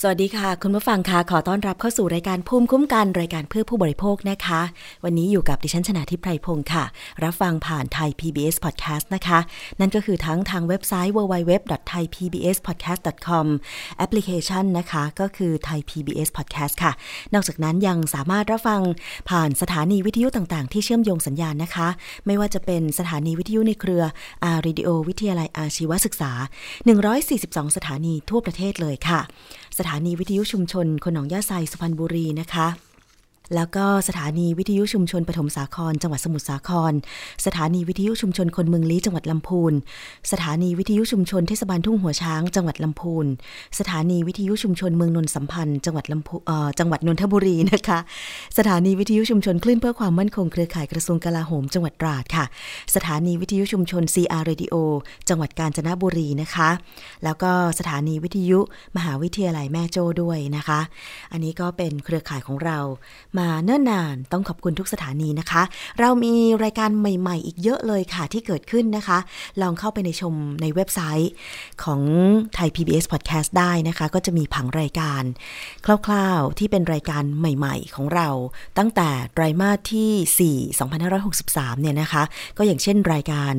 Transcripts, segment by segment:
สวัสดีค่ะ คุณผู้ฟังค่ะขอต้อนรับเข้าสู่รายการภูมิคุ้มกันรายการเพื่อผู้บริโภคนะคะ วันนี้อยู่กับดิฉันชนะทิพไพรพงศ์ค่ะ รับฟังผ่านไทย PBS Podcast นะคะ นั่นก็คือทั้งทางเว็บไซต์ www.thaipbspodcast.com แอปพลิเคชันนะคะ ก็คือ Thai PBS Podcast ค่ะ นอกจากนั้นยังสามารถรับฟังผ่านสถานีวิทยุต่างๆ ที่เชื่อมโยงสัญญาณนะคะ ไม่ว่าจะเป็นสถานีวิทยุในเครือ R Radio วิทยาลัยอาชีวศึกษา 142 สถานีทั่วประเทศเลยค่ะ สถานีวิทยุชุมชนคนหนองหญ้าไซสุพรรณบุรีนะคะ แล้วก็สถานีวิทยุชุมชนปฐมสาคร จังหวัดสมุทรสาคร สถานีวิทยุชุมชนคนเมืองลี้จังหวัดลำพูน สถานีวิทยุชุมชนเทศบาลทุ่งหัวช้าง จังหวัดลำพูน สถานีวิทยุชุมชนเมืองนนสัมพันธ์ จังหวัดลำพูเอ่อจังหวัดนนทบุรีนะคะ สถานีวิทยุชุมชนคลื่นเพื่อความมั่นคงเครือข่ายกระทรวงกลาโหม จังหวัดตราดค่ะ สถานีวิทยุชุมชน CR Radio จังหวัดกาญจนบุรีนะคะ แล้วก็สถานีวิทยุมหาวิทยาลัยแม่โจ้ด้วยนะคะ อันนี้ก็เป็นเครือข่ายของเรามาเนิ่นนานต้องขอบคุณทุกสถานีนะคะ เรามีรายการใหม่ๆ อีกเยอะเลยค่ะที่เกิดขึ้นนะคะ ลองเข้าไปในชมในเว็บไซต์ของไทย PBS Podcast ได้นะคะ ก็จะมีผังรายการ คร่าวๆที่เป็นรายการใหม่ ๆ ของเรา ตั้งแต่ไตรมาสที่ 4 2563 เนี่ยนะคะ ก็อย่างเช่นรายการ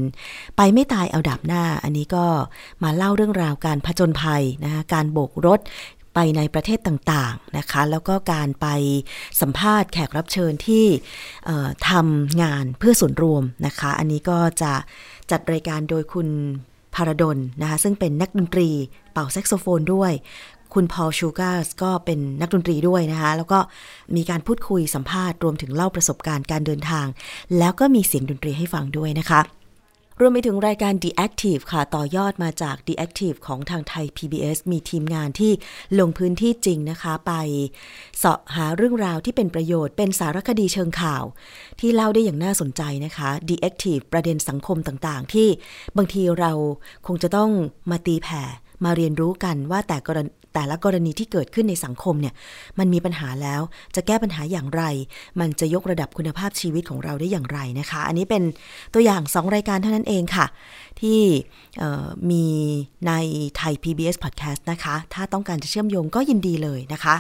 ไปไม่ตายเอาดับหน้า อันนี้ก็มาเล่าเรื่องราวการผจญภัยนะคะการโบกรถ ไปในประเทศต่างๆนะคะ แล้วก็การไปสัมภาษณ์แขกรับเชิญที่ทำงานเพื่อส่วนรวมนะคะ อันนี้ก็จะจัดรายการโดยคุณพาราดลนะคะซึ่งเป็นนักดนตรีเป่าแซกโซโฟนด้วย คุณพอลชูการ์สก็เป็นนักดนตรีด้วยนะคะแล้วก็มีการพูดคุยสัมภาษณ์รวมถึงเล่าประสบการณ์การเดินทาง แล้วก็มีเสียงดนตรีให้ฟังด้วยนะคะ รวมไปถึงรายการ The Active ค่ะ ต่อยอดมาจาก The Active ของทางไทย PBS มีทีมงานที่ลงพื้นที่จริงนะคะ ไปเสาะหาเรื่องราวที่เป็นประโยชน์เป็นสารคดีเชิงข่าว ที่เล่าได้อย่างน่าสนใจนะคะ The Active ประเด็นสังคมต่างๆ ที่บางทีเราคงจะต้องมาตีแผ่ มาเรียนรู้กันว่าแต่กรณแต่ละกรณีที่เกิดขึ้นในสังคมเนี่ยมันมีปัญหาแล้วจะแก้ปัญหาอย่างไร มันจะยกระดับคุณภาพชีวิตของเราได้อย่างไรนะคะ อันนี้เป็นตัวอย่าง 2 รายการเท่านั้นเองค่ะ ที่มีในไทย PBS Podcast นะคะ ถ้าต้องการจะเชื่อมโยงก็ยินดีเลยนะคะ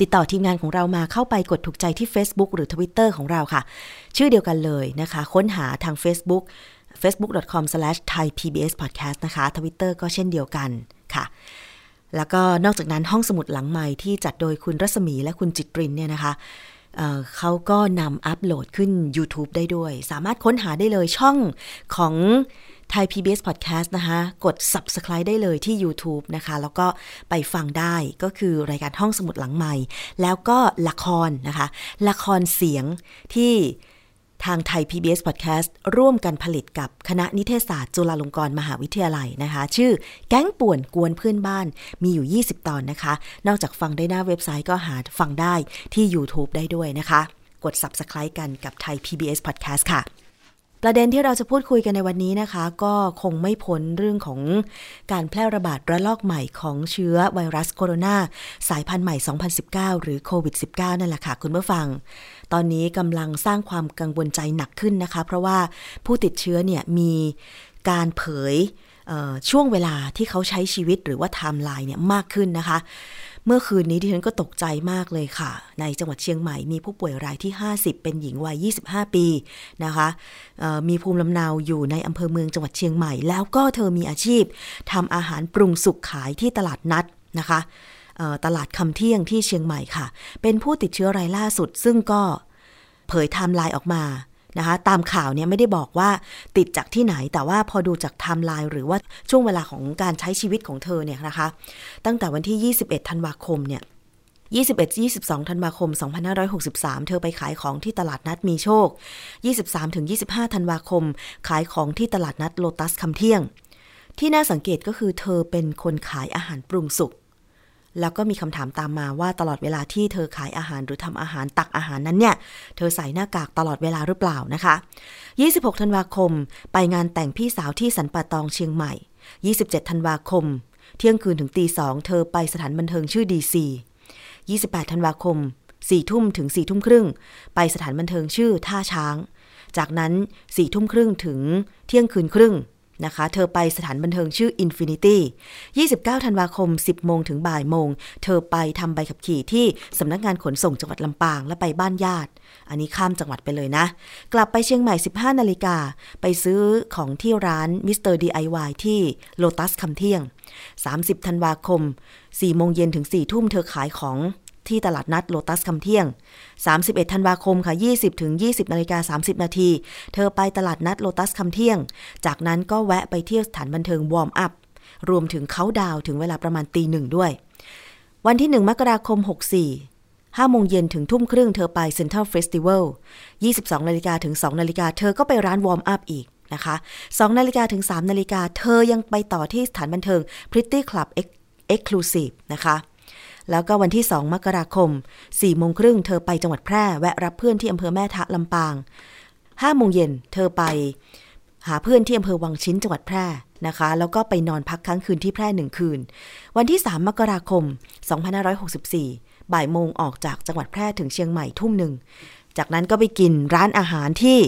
ติดต่อทีมงานของเรามาเข้าไปกดถูกใจที่ Facebook หรือ Twitter ของเราค่ะ ชื่อเดียวกันเลยนะคะ ค้นหาทาง Facebook facebook.com/thaipbspodcast นะคะ Twitter ก็เช่นเดียวกันค่ะ แล้วก็นอกจากนั้นห้องสมุดหลังใหม่ที่จัดโดยคุณรัศมีและคุณจิตรินเนี่ยนะคะเเขาก็นำอัปโหลดขึ้น YouTube ได้ด้วย สามารถค้นหาได้เลยช่องของไทย PBS Podcast นะคะ กด Subscribe ได้เลยที่ YouTube นะคะ แล้วก็ไปฟังได้ก็คือรายการห้องสมุดหลังใหม่ แล้วก็ละครนะคะ ละครเสียงที่ ทางไทย PBS Podcast ร่วมกันผลิตกับคณะนิเทศศาสตร์จุฬาลงกรณ์มหาวิทยาลัยนะคะ ชื่อแก๊งป่วนกวนเพื่อนบ้านมีอยู่ 20 ตอนนะคะ นอกจากฟังได้หน้าเว็บไซต์ก็หาฟังได้ที่ YouTube ได้ด้วยนะคะ กด Subscribe กันกับไทย PBS Podcast ค่ะ ประเด็นที่เราจะพูดคุยกันในวันนี้นะคะ ก็คงไม่พ้นเรื่องของการแพร่ระบาดระลอกใหม่ของเชื้อไวรัสโคโรนาสายพันธุ์ใหม่ 2019 หรือโควิด -19 นั่นแหละค่ะคุณผู้ฟัง ตอนนี้กำลังสร้างความกังวลใจหนักขึ้นนะคะ เพราะว่าผู้ติดเชื้อเนี่ยมีการเผยช่วงเวลาที่เขาใช้ชีวิตหรือว่าไทม์ไลน์เนี่ยมากขึ้นนะคะ เมื่อคืนนี้ดิฉันก็ตกใจมากเลยค่ะ ในจังหวัดเชียงใหม่มีผู้ป่วยรายที่ 50 เป็นหญิงวัย 25 ปีนะคะมีภูมิลำเนาอยู่ในอำเภอเมืองจังหวัดเชียงใหม่ แล้วก็เธอมีอาชีพทำอาหารปรุงสุกขายที่ตลาดนัดนะคะตลาดคำเที่ยงที่เชียงใหม่ค่ะ เป็นผู้ติดเชื้อรายล่าสุด ซึ่งก็เผยไทม์ไลน์ออกมา นะคะตามข่าวเนี่ยไม่ได้บอกว่าติดจากที่ไหนแต่ว่าพอดูจากไทม์ไลน์หรือว่าช่วงเวลาของการใช้ชีวิตของเธอเนี่ยนะคะ ตั้งแต่วันที่ 21 ธันวาคมเนี่ย21-22 ธันวาคม 2563 เธอไปขายของที่ตลาดนัดมีโชค 23-25 ธันวาคม ขายของที่ตลาดนัดโลตัสคำเที่ยง ที่น่าสังเกตก็คือเธอเป็นคนขายอาหารปรุงสุก แล้วก็มีคำถามตามมาว่าตลอดเวลาที่เธอขายอาหารหรือทำอาหารตักอาหารนั้นเนี่ย เธอใส่หน้ากากตลอดเวลาหรือเปล่านะคะ 26 ธันวาคม ไปงานแต่งพี่สาวที่สันป่าตองเชียงใหม่ 27 ธันวาคม เที่ยงคืนถึงตีสองเธอไปสถานบันเทิงชื่อดีซี28 ธันวาคม4ทุ่มถึง4ทุ่มครึ่ง ไปสถานบันเทิงชื่อท่าช้าง จากนั้น4ทุ่มครึ่งถึงเที่ยงคืนครึ่ง นะคะ เธอไปสถานบันเทิงชื่อ Infinity 29 ธันวาคม 10 โมงถึงบ่ายโมง เธอไปทำใบขับขี่ที่สำนักงานขนส่งจังหวัดลำปางและไปบ้านญาติ อันนี้ข้ามจังหวัดไปเลยนะ กลับไปเชียงใหม่ 15 นาฬิกา ไปซื้อของที่ร้านมิสเตอร์ DIY ที่โลตัสคำเที่ยง 30 ธันวาคม 4 โมงเย็นถึง 4 ทุ่มเธอขายของ ที่ตลาดนัดโลตัสคำเที่ยง 31 ธันวาคมค่ะ 20ถึง20นาฬิกา30 นาที เธอไปตลาดนัดโลตัสคำเที่ยง จากนั้นก็แวะไปเที่ยวสถานบันเทิงวอร์มอัพ รวมถึงเขาดาวถึงเวลาประมาณตีหนึ่งด้วย วันที่ 1 มกราคม 64 5โมงเย็นถึงทุ่มครึ่งเธอไปเซ็นทรัลเฟสติวัล22นาฬิกาถึง 2 นาฬิกาเธอก็ไปร้านวอร์มอัพอีกนะคะ2นาฬิกาถึง 3 นาฬิกาเธอยังไปต่อที่สถานบันเทิง Pretty Club Exclusive นะคะ แล้วก็วันที่ 2 มกราคม4โมงครึ่งเธอไปจังหวัดแพร่แวะรับเพื่อนที่อำเภอแม่ทะลำปาง5โมงเย็นเธอไปหาเพื่อนที่อำเภอวังชิ้นจังหวัดแพร่นะคะ แล้วก็ไปนอนพักค้างคืนที่แพร่หนึ่งคืน วันที่ 3 มกราคม 2564 บ่ายโมงออกจากจังหวัดแพร่ถึงเชียงใหม่ทุ่มหนึ่ง จากนั้นก็ไปกินร้านอาหารที่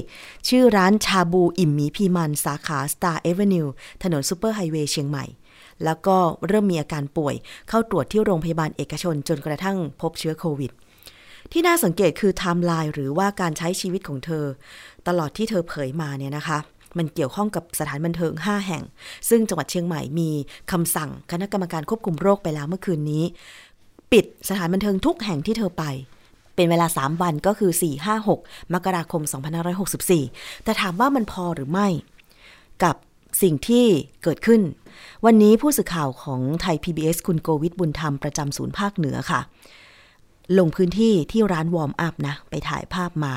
ชื่อร้านชาบูอิ่มหมีพีมันสาขา Star Avenue ถนนซูเปอร์ไฮเวย์เชียงใหม่ แล้วก็เริ่มมีอาการป่วย เข้าตรวจที่โรงพยาบาลเอกชนจนกระทั่งพบเชื้อโควิด ที่น่าสังเกตคือไทม์ไลน์หรือว่าการใช้ชีวิตของเธอ ตลอดที่เธอเผยมาเนี่ยนะคะมันเกี่ยวข้องกับสถานบันเทิง 5 แห่ง ซึ่งจังหวัดเชียงใหม่มีคำสั่งคณะกรรมการควบคุมโรคไปแล้วเมื่อคืนนี้ ปิดสถานบันเทิงทุกแห่งที่เธอไป เป็นเวลา 3 วันก็คือ 4 5 6 มกราคม 2564 แต่ถามว่ามันพอหรือไม่ กับ สิ่งที่เกิดขึ้น วันนี้ผู้สื่อข่าวของไทย PBS คุณโกวิทบุญธรรมประจำศูนย์ภาคเหนือค่ะ ลงพื้นที่ที่ร้านวอร์มอัพนะ ไปถ่ายภาพมา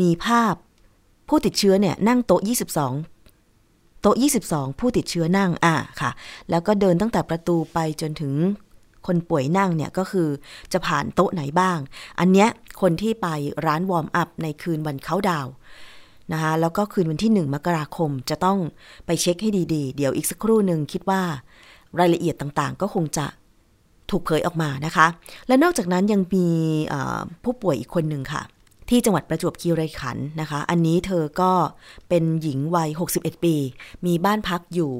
มีภาพผู้ติดเชื้อเนี่ยนั่งโต๊ะ 22 โต๊ะ 22 ผู้ติดเชื้อนั่งอ่าค่ะ แล้วก็เดินตั้งแต่ประตูไปจนถึงคนป่วยนั่งเนี่ยก็คือจะผ่านโต๊ะไหนบ้าง อันเนี้ยคนที่ไปร้านวอร์มอัพในคืนวันเขาดาว นะคะแล้วก็คืนวันที่ 1 มกราคมจะต้องไปเช็คให้ดีๆ เดี๋ยวอีกสักครู่หนึ่งคิดว่ารายละเอียดต่างๆ ก็คงจะถูกเผยออกมานะคะ และนอกจากนั้นยังมีผู้ป่วยอีกคนหนึ่งค่ะ ที่จังหวัดประจวบคีรีขันธ์นะคะ อันนี้เธอก็เป็นหญิงวัย 61 ปี มีบ้านพักอยู่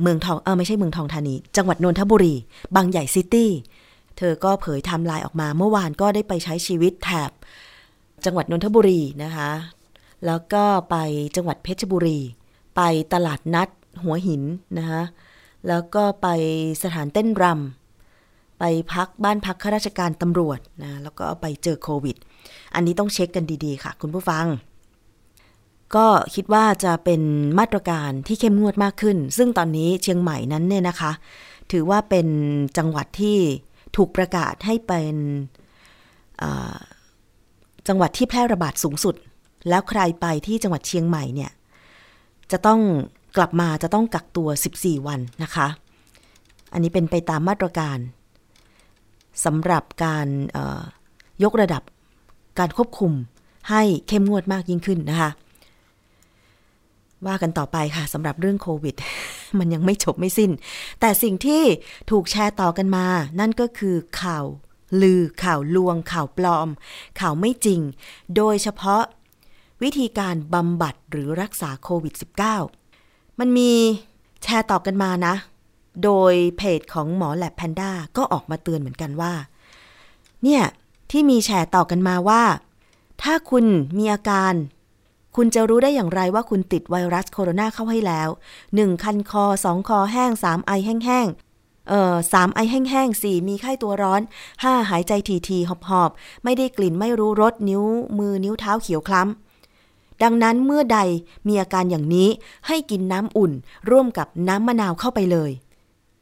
เมืองทองเออไม่ใช่เมืองทองธานี จังหวัดนนทบุรี บางใหญ่ซิตี้ เธอก็เผยไทม์ไลน์ออกมาเมื่อวานก็ได้ไปใช้ชีวิตแถบ จังหวัดนนทบุรีนะคะ แล้วก็ไปจังหวัดเพชรบุรี ไปตลาดนัดหัวหินนะคะแล้วก็ไปสถานเต้นรำไปพักบ้านพักข้าราชการตำรวจนะแล้วก็ไปเจอโควิด อันนี้ต้องเช็คกันดีๆ ค่ะ คุณผู้ฟัง ก็คิดว่าจะเป็นมาตรการที่เข้มงวดมากขึ้น ซึ่งตอนนี้เชียงใหม่นั้นเนี่ยนะคะ ถือว่าเป็นจังหวัดที่ถูกประกาศให้เป็น จังหวัดที่แพร่ระบาดสูงสุด แล้วใครไปที่จังหวัดเชียงใหม่เนี่ย จะต้องกลับมาจะต้องกักตัว 14 วันนะคะ อันนี้เป็นไปตามมาตรการสำหรับการยกระดับการควบคุมให้เข้มงวดมากยิ่งขึ้นนะคะ ว่ากันต่อไปค่ะสำหรับเรื่องโควิด มันยังไม่จบไม่สิ้น แต่สิ่งที่ถูกแชร์ต่อกันมา นั่นก็คือข่าว ลือ ข่าวลวง ข่าวปลอม ข่าวไม่จริง โดยเฉพาะวิธีการบำบัดหรือรักษาโควิด -19 มันมีแชร์ต่อกันมานะ โดยเพจของหมอแลบแพนด้าก็ออกมาเตือนเหมือนกันว่า เนี่ย ที่มีแชร์ต่อกันมาว่า ถ้าคุณมีอาการ คุณจะรู้ได้อย่างไรว่าคุณติดไวรัสโคโรนาเข้าให้แล้ว 1 คันคอ 2 คอแห้ง 3 ไอแห้ง เอ่อสามไอแห้งๆสี่มีไข้ตัวร้อนห้าหายใจถี่ๆหอบหอบไม่ได้กลิ่นไม่รู้รสนิ้วมือนิ้วเท้าเขียวคล้ำ ดังนั้นเมื่อใดมีอาการอย่างนี้ให้กินน้ำอุ่นร่วมกับน้ำมะนาวเข้าไปเลย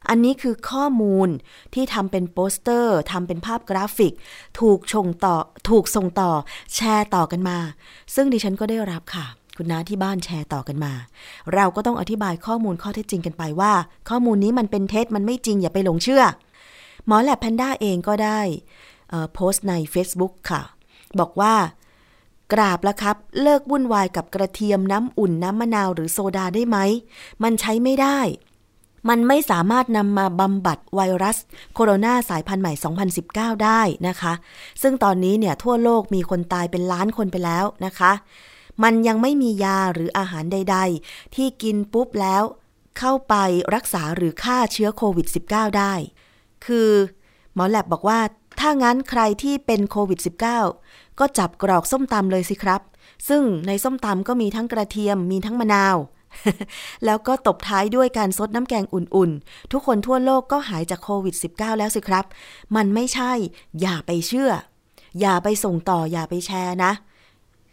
อันนี้คือข้อมูลที่ทำเป็นโปสเตอร์ทำเป็นภาพกราฟิก ถูกชงต่อถูกส่งต่อแชร์ต่อกันมา ซึ่งดิฉันก็ได้รับค่ะ คุณน้าที่บ้านแชร์ต่อกันมา เราก็ต้องอธิบายข้อมูลข้อเท็จจริงกันไปว่า ข้อมูลนี้มันเป็นเท็จมันไม่จริงอย่าไปหลงเชื่อ หมอแลบแพนด้าเองก็ได้โพสต์ใน Facebook ค่ะ บอกว่ากราบแล้วครับ เลิกวุ่นวายกับกระเทียมน้ำอุ่นน้ำมะนาวหรือโซดาได้ไหม มันใช้ไม่ได้ มันไม่สามารถนำมาบำบัดไวรัสโคโรนาสายพันธุ์ใหม่ 2019 ได้นะคะ ซึ่งตอนนี้เนี่ยทั่วโลกมีคนตายเป็นล้านคนไปแล้วนะคะ มันยังไม่มียาหรืออาหารใด ๆ ที่กินปุ๊บแล้วเข้าไปรักษาหรือฆ่าเชื้อโควิด -19 ได้ คือหมอแลบบอกว่าถ้างั้นใครที่เป็นโควิด -19 ก็จับกรอกส้มตำเลยสิครับ ซึ่งในส้มตำก็มีทั้งกระเทียมมีทั้งมะนาว แล้วก็ตบท้ายด้วยการซดน้ำแกงอุ่นๆ ทุกคนทั่วโลกก็หายจากโควิด -19 แล้วสิครับ มันไม่ใช่ อย่าไปเชื่อ อย่าไปส่งต่ออย่าไปแชร์นะ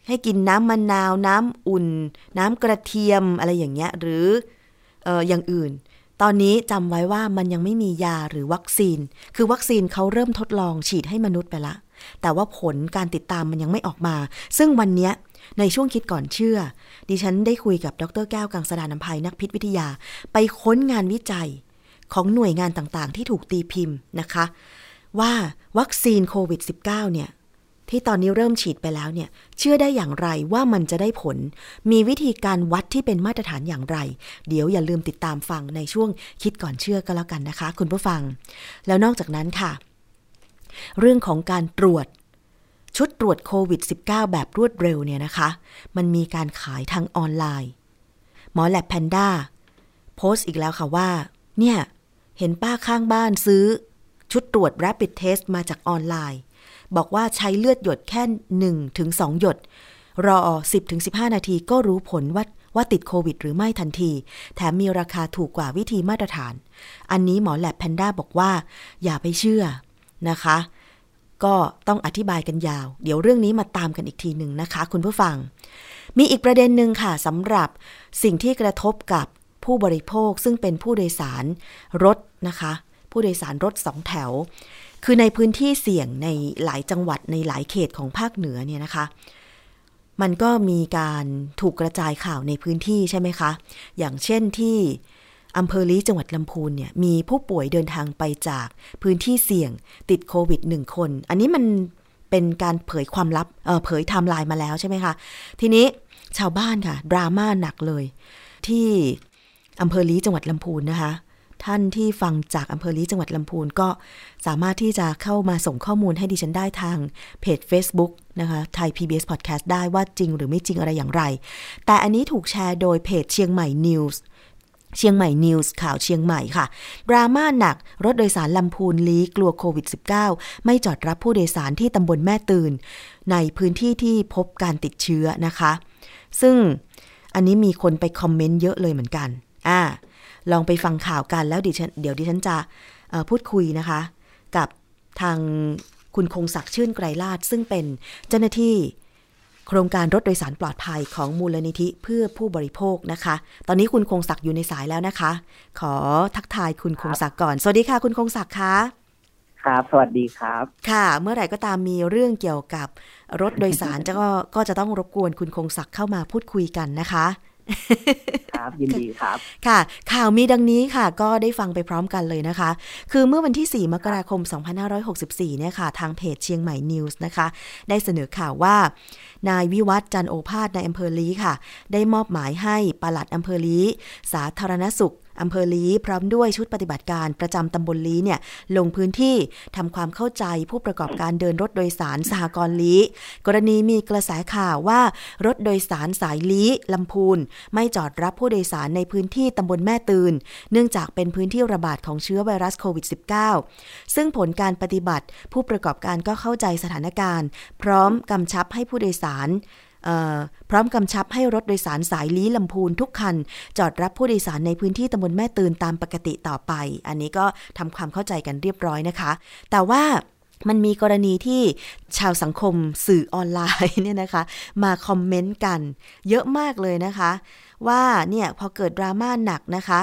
ให้กินน้ำมะนาว น้ำอุ่น น้ำกระเทียมอะไรอย่างเงี้ยหรืออออย่างอื่น ตอนนี้จำไว้ว่ามันยังไม่มียาหรือวัคซีน คือวัคซีนเขาเริ่มทดลองฉีดให้มนุษย์ไปละ แต่ว่าผลการติดตามมันยังไม่ออกมา ซึ่งวันนี้ในช่วงคิดก่อนเชื่อ ดิฉันได้คุยกับดรแก้วกังสดานนภัยนักพิษวิทยา ไปค้นงานวิจัยของหน่วยงานต่างๆ ที่ถูกตีพิมพ์นะคะ ว่าวัคซีนโควิด -19 เนี่ย ที่ตอนนี้เริ่มฉีดไปแล้วเนี่ย เชื่อได้อย่างไรว่ามันจะได้ผล มีวิธีการวัดที่เป็นมาตรฐานอย่างไร เดี๋ยวอย่าลืมติดตามฟังในช่วงคิดก่อนเชื่อก็แล้วกันนะคะ คุณผู้ฟัง แล้วนอกจากนั้นค่ะ เรื่องของการตรวจชุดตรวจโควิด -19 แบบรวดเร็วเนี่ยนะคะ มันมีการขายทางออนไลน์ หมอแลบแพนด้าโพสต์อีกแล้วค่ะว่า เนี่ย เห็นป้าข้างบ้านซื้อ ชุดตรวจ Rapid Test มาจากออนไลน์ บอกว่าใช้เลือดหยดแค่1ถึง2หยด รอ 10ถึง15 นาทีก็รู้ผลว่าว่าติดโควิดหรือไม่ทันที แถมมีราคาถูกกว่าวิธีมาตรฐาน อันนี้หมอแลบแพนด้าบอกว่า อย่าไปเชื่อนะคะ ก็ต้องอธิบายกันยาว เดี๋ยวเรื่องนี้มาตามกันอีกทีหนึ่งนะคะ คุณผู้ฟัง มีอีกประเด็นหนึ่งค่ะสำหรับสิ่งที่กระทบกับผู้บริโภคซึ่งเป็นผู้โดยสารรถนะคะ ผู้โดยสารรถสองแถว คือในพื้นที่เสี่ยงในหลายจังหวัดในหลายเขตของภาคเหนือเนี่ยนะคะมันก็มีการถูกกระจายข่าวในพื้นที่ใช่ไหมคะ อย่างเช่นที่อำเภอลี้จังหวัดลำพูนเนี่ยมีผู้ป่วยเดินทางไปจากพื้นที่เสี่ยงติดโควิดหนึ่งคน อันนี้มันเป็นการเผยความลับเเผยไทม์ไลน์มาแล้วใช่ไหมคะ ทีนี้ชาวบ้านค่ะ ดราม่าหนักเลย ที่อำเภอลี้จังหวัดลำพูนนะคะ ท่านที่ฟังจากอำเภอลี้จังหวัดลำพูนก็สามารถที่จะเข้ามาส่งข้อมูลให้ดิฉันได้ทางเพจ Facebook นะคะไทย PBS Podcast ได้ว่าจริงหรือไม่จริงอะไรอย่างไร แต่อันนี้ถูกแชร์โดยเพจเชียงใหม่นิวส์เชียงใหม่นิวส์ข่าวเชียงใหม่ค่ะ ดราม่าหนัก รถโดยสารลำพูนลีกลัวโควิด -19 ไม่จอดรับผู้โดยสารที่ตำบลแม่ตื่น ในพื้นที่ที่พบการติดเชื้อนะคะ ซึ่งอันนี้มีคนไปคอมเมนต์เยอะเลยเหมือนกัน อ่า ลองไปฟังข่าวกันแล้วเดี๋ยวเดี๋ยวดิฉันจะพูดคุยนะคะ กับทางคุณคงศักดิ์ชื่นไกรลาดซึ่งเป็นเจ้าหน้าที่โครงการรถโดยสารปลอดภัยของมูลนิธิเพื่อผู้บริโภคนะคะ ตอนนี้คุณคงศักดิ์อยู่ในสายแล้วนะคะ ขอทักทายคุณคงศักดิ์ก่อน สวัสดีค่ะ คุณคงศักดิ์คะครับ สวัสดีครับ ค่ะ เมื่อไหร่ก็ตามมีเรื่องเกี่ยวกับรถโดยสารจะก็ก็จะต้องรบกวนคุณคงศักดิ์เข้ามาพูดคุยกันนะคะ ครับยินดีครับ ค่ะ ข่าวมีดังนี้ค่ะ ก็ได้ฟังไปพร้อมกันเลยนะคะ คือเมื่อวันที่ 4 มกราคม 2564 เนี่ยค่ะ ทางเพจเชียงใหม่นิวส์นะคะ ได้เสนอข่าวว่า นายวิวัฒจันโอภาสในอำเภอลีค่ะ ได้มอบหมายให้ปลัดอำเภอลีสาธารณสุข อำเภอลีพร้อมด้วยชุดปฏิบัติการประจำตำบลลีเนี่ยลงพื้นที่ทำความเข้าใจผู้ประกอบการเดินรถโดยสารสหกรณ์ลีกรณีมีกระแสข่าวว่ารถโดยสารสายลีลำพูน ไม่จอดรับผู้โดยสารในพื้นที่ตำบลแม่ตื่นเนื่องจากเป็นพื้นที่ระบาดของเชื้อไวรัสโควิด -19 ซึ่งผลการปฏิบัติผู้ประกอบการก็เข้าใจสถานการณ์ พร้อมกำชับให้ผู้โดยสาร พร้อมกำชับให้รถโดยสารสายลี้ลำพูนทุกคัน จอดรับผู้โดยสารในพื้นที่ตำบลแม่ตื่นตามปกติต่อไป อันนี้ก็ทำความเข้าใจกันเรียบร้อยนะคะ แต่ว่ามันมีกรณีที่ชาวสังคมสื่อออนไลน์เนี่ยนะคะ มาคอมเมนต์กัน เยอะมากเลยนะคะ ว่าเนี่ยพอเกิดดราม่าหนักนะคะ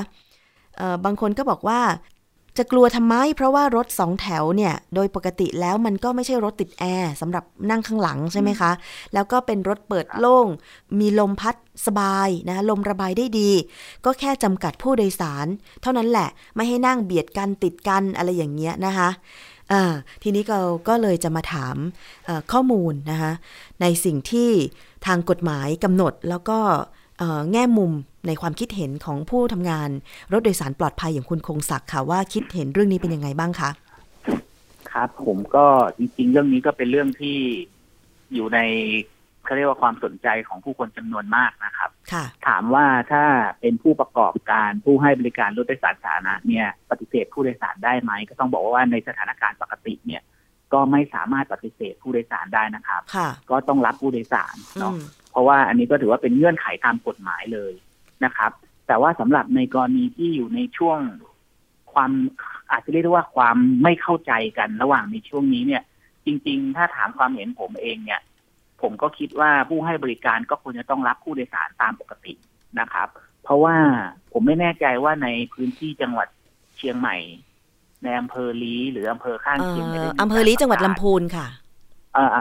บางคนก็บอกว่า จะกลัวทำไม เพราะว่ารถสองแถวเนี่ย โดยปกติแล้วมันก็ไม่ใช่รถติดแอร์สำหรับนั่งข้างหลังใช่ไหมคะ แล้วก็เป็นรถเปิดโล่ง มีลมพัดสบายนะลมระบายได้ดี ก็แค่จำกัดผู้โดยสาร เท่านั้นแหละไม่ให้นั่งเบียดกันติดกันอะไรอย่างเงี้ยนะคะทีนี้เราก็เลยจะมาถามข้อมูลนะคะในสิ่งที่ทางกฎหมายกำหนดแล้วก็ แง่มุมในความคิดเห็นของผู้ทำงานรถโดยสารปลอดภัยอย่างคุณคงศักดิ์ค่ะว่าคิดเห็นเรื่องนี้เป็นยังไงบ้างคะครับ ผมก็จริง ๆ เรื่องนี้ก็เป็นเรื่องที่อยู่ในเขาเรียกว่าความสนใจของผู้คนจำนวนมากนะครับถามว่าถ้าเป็นผู้ประกอบการผู้ให้บริการรถโดยสารสาธารณะเนี่ย ปฏิเสธผู้โดยสารได้ไหมก็ต้องบอกว่าในสถานการณ์ปกติเนี่ย ก็ไม่สามารถปฏิเสธผู้โดยสารได้นะครับ ก็ต้องรับผู้โดยสารเนาะเพราะว่าอันนี้ก็ถือว่าเป็นเงื่อนไขตามกฎหมายเลยนะครับ แต่ว่าสำหรับในกรณีที่อยู่ในช่วงความอาจจะเรียกได้ว่าความไม่เข้าใจกันระหว่างในช่วงนี้เนี่ย จริง ๆ ถ้าถามความเห็นผมเองเนี่ย ผมก็คิดว่าผู้ให้บริการก็ควรจะต้องรับผู้โดยสารตามปกตินะครับ เพราะว่าผมไม่แน่ใจว่าในพื้นที่จังหวัดเชียงใหม่ ในอำเภอลีหรืออำเภอข้างเคียงอำเภอลีจังหวัดลำพูนค่ะ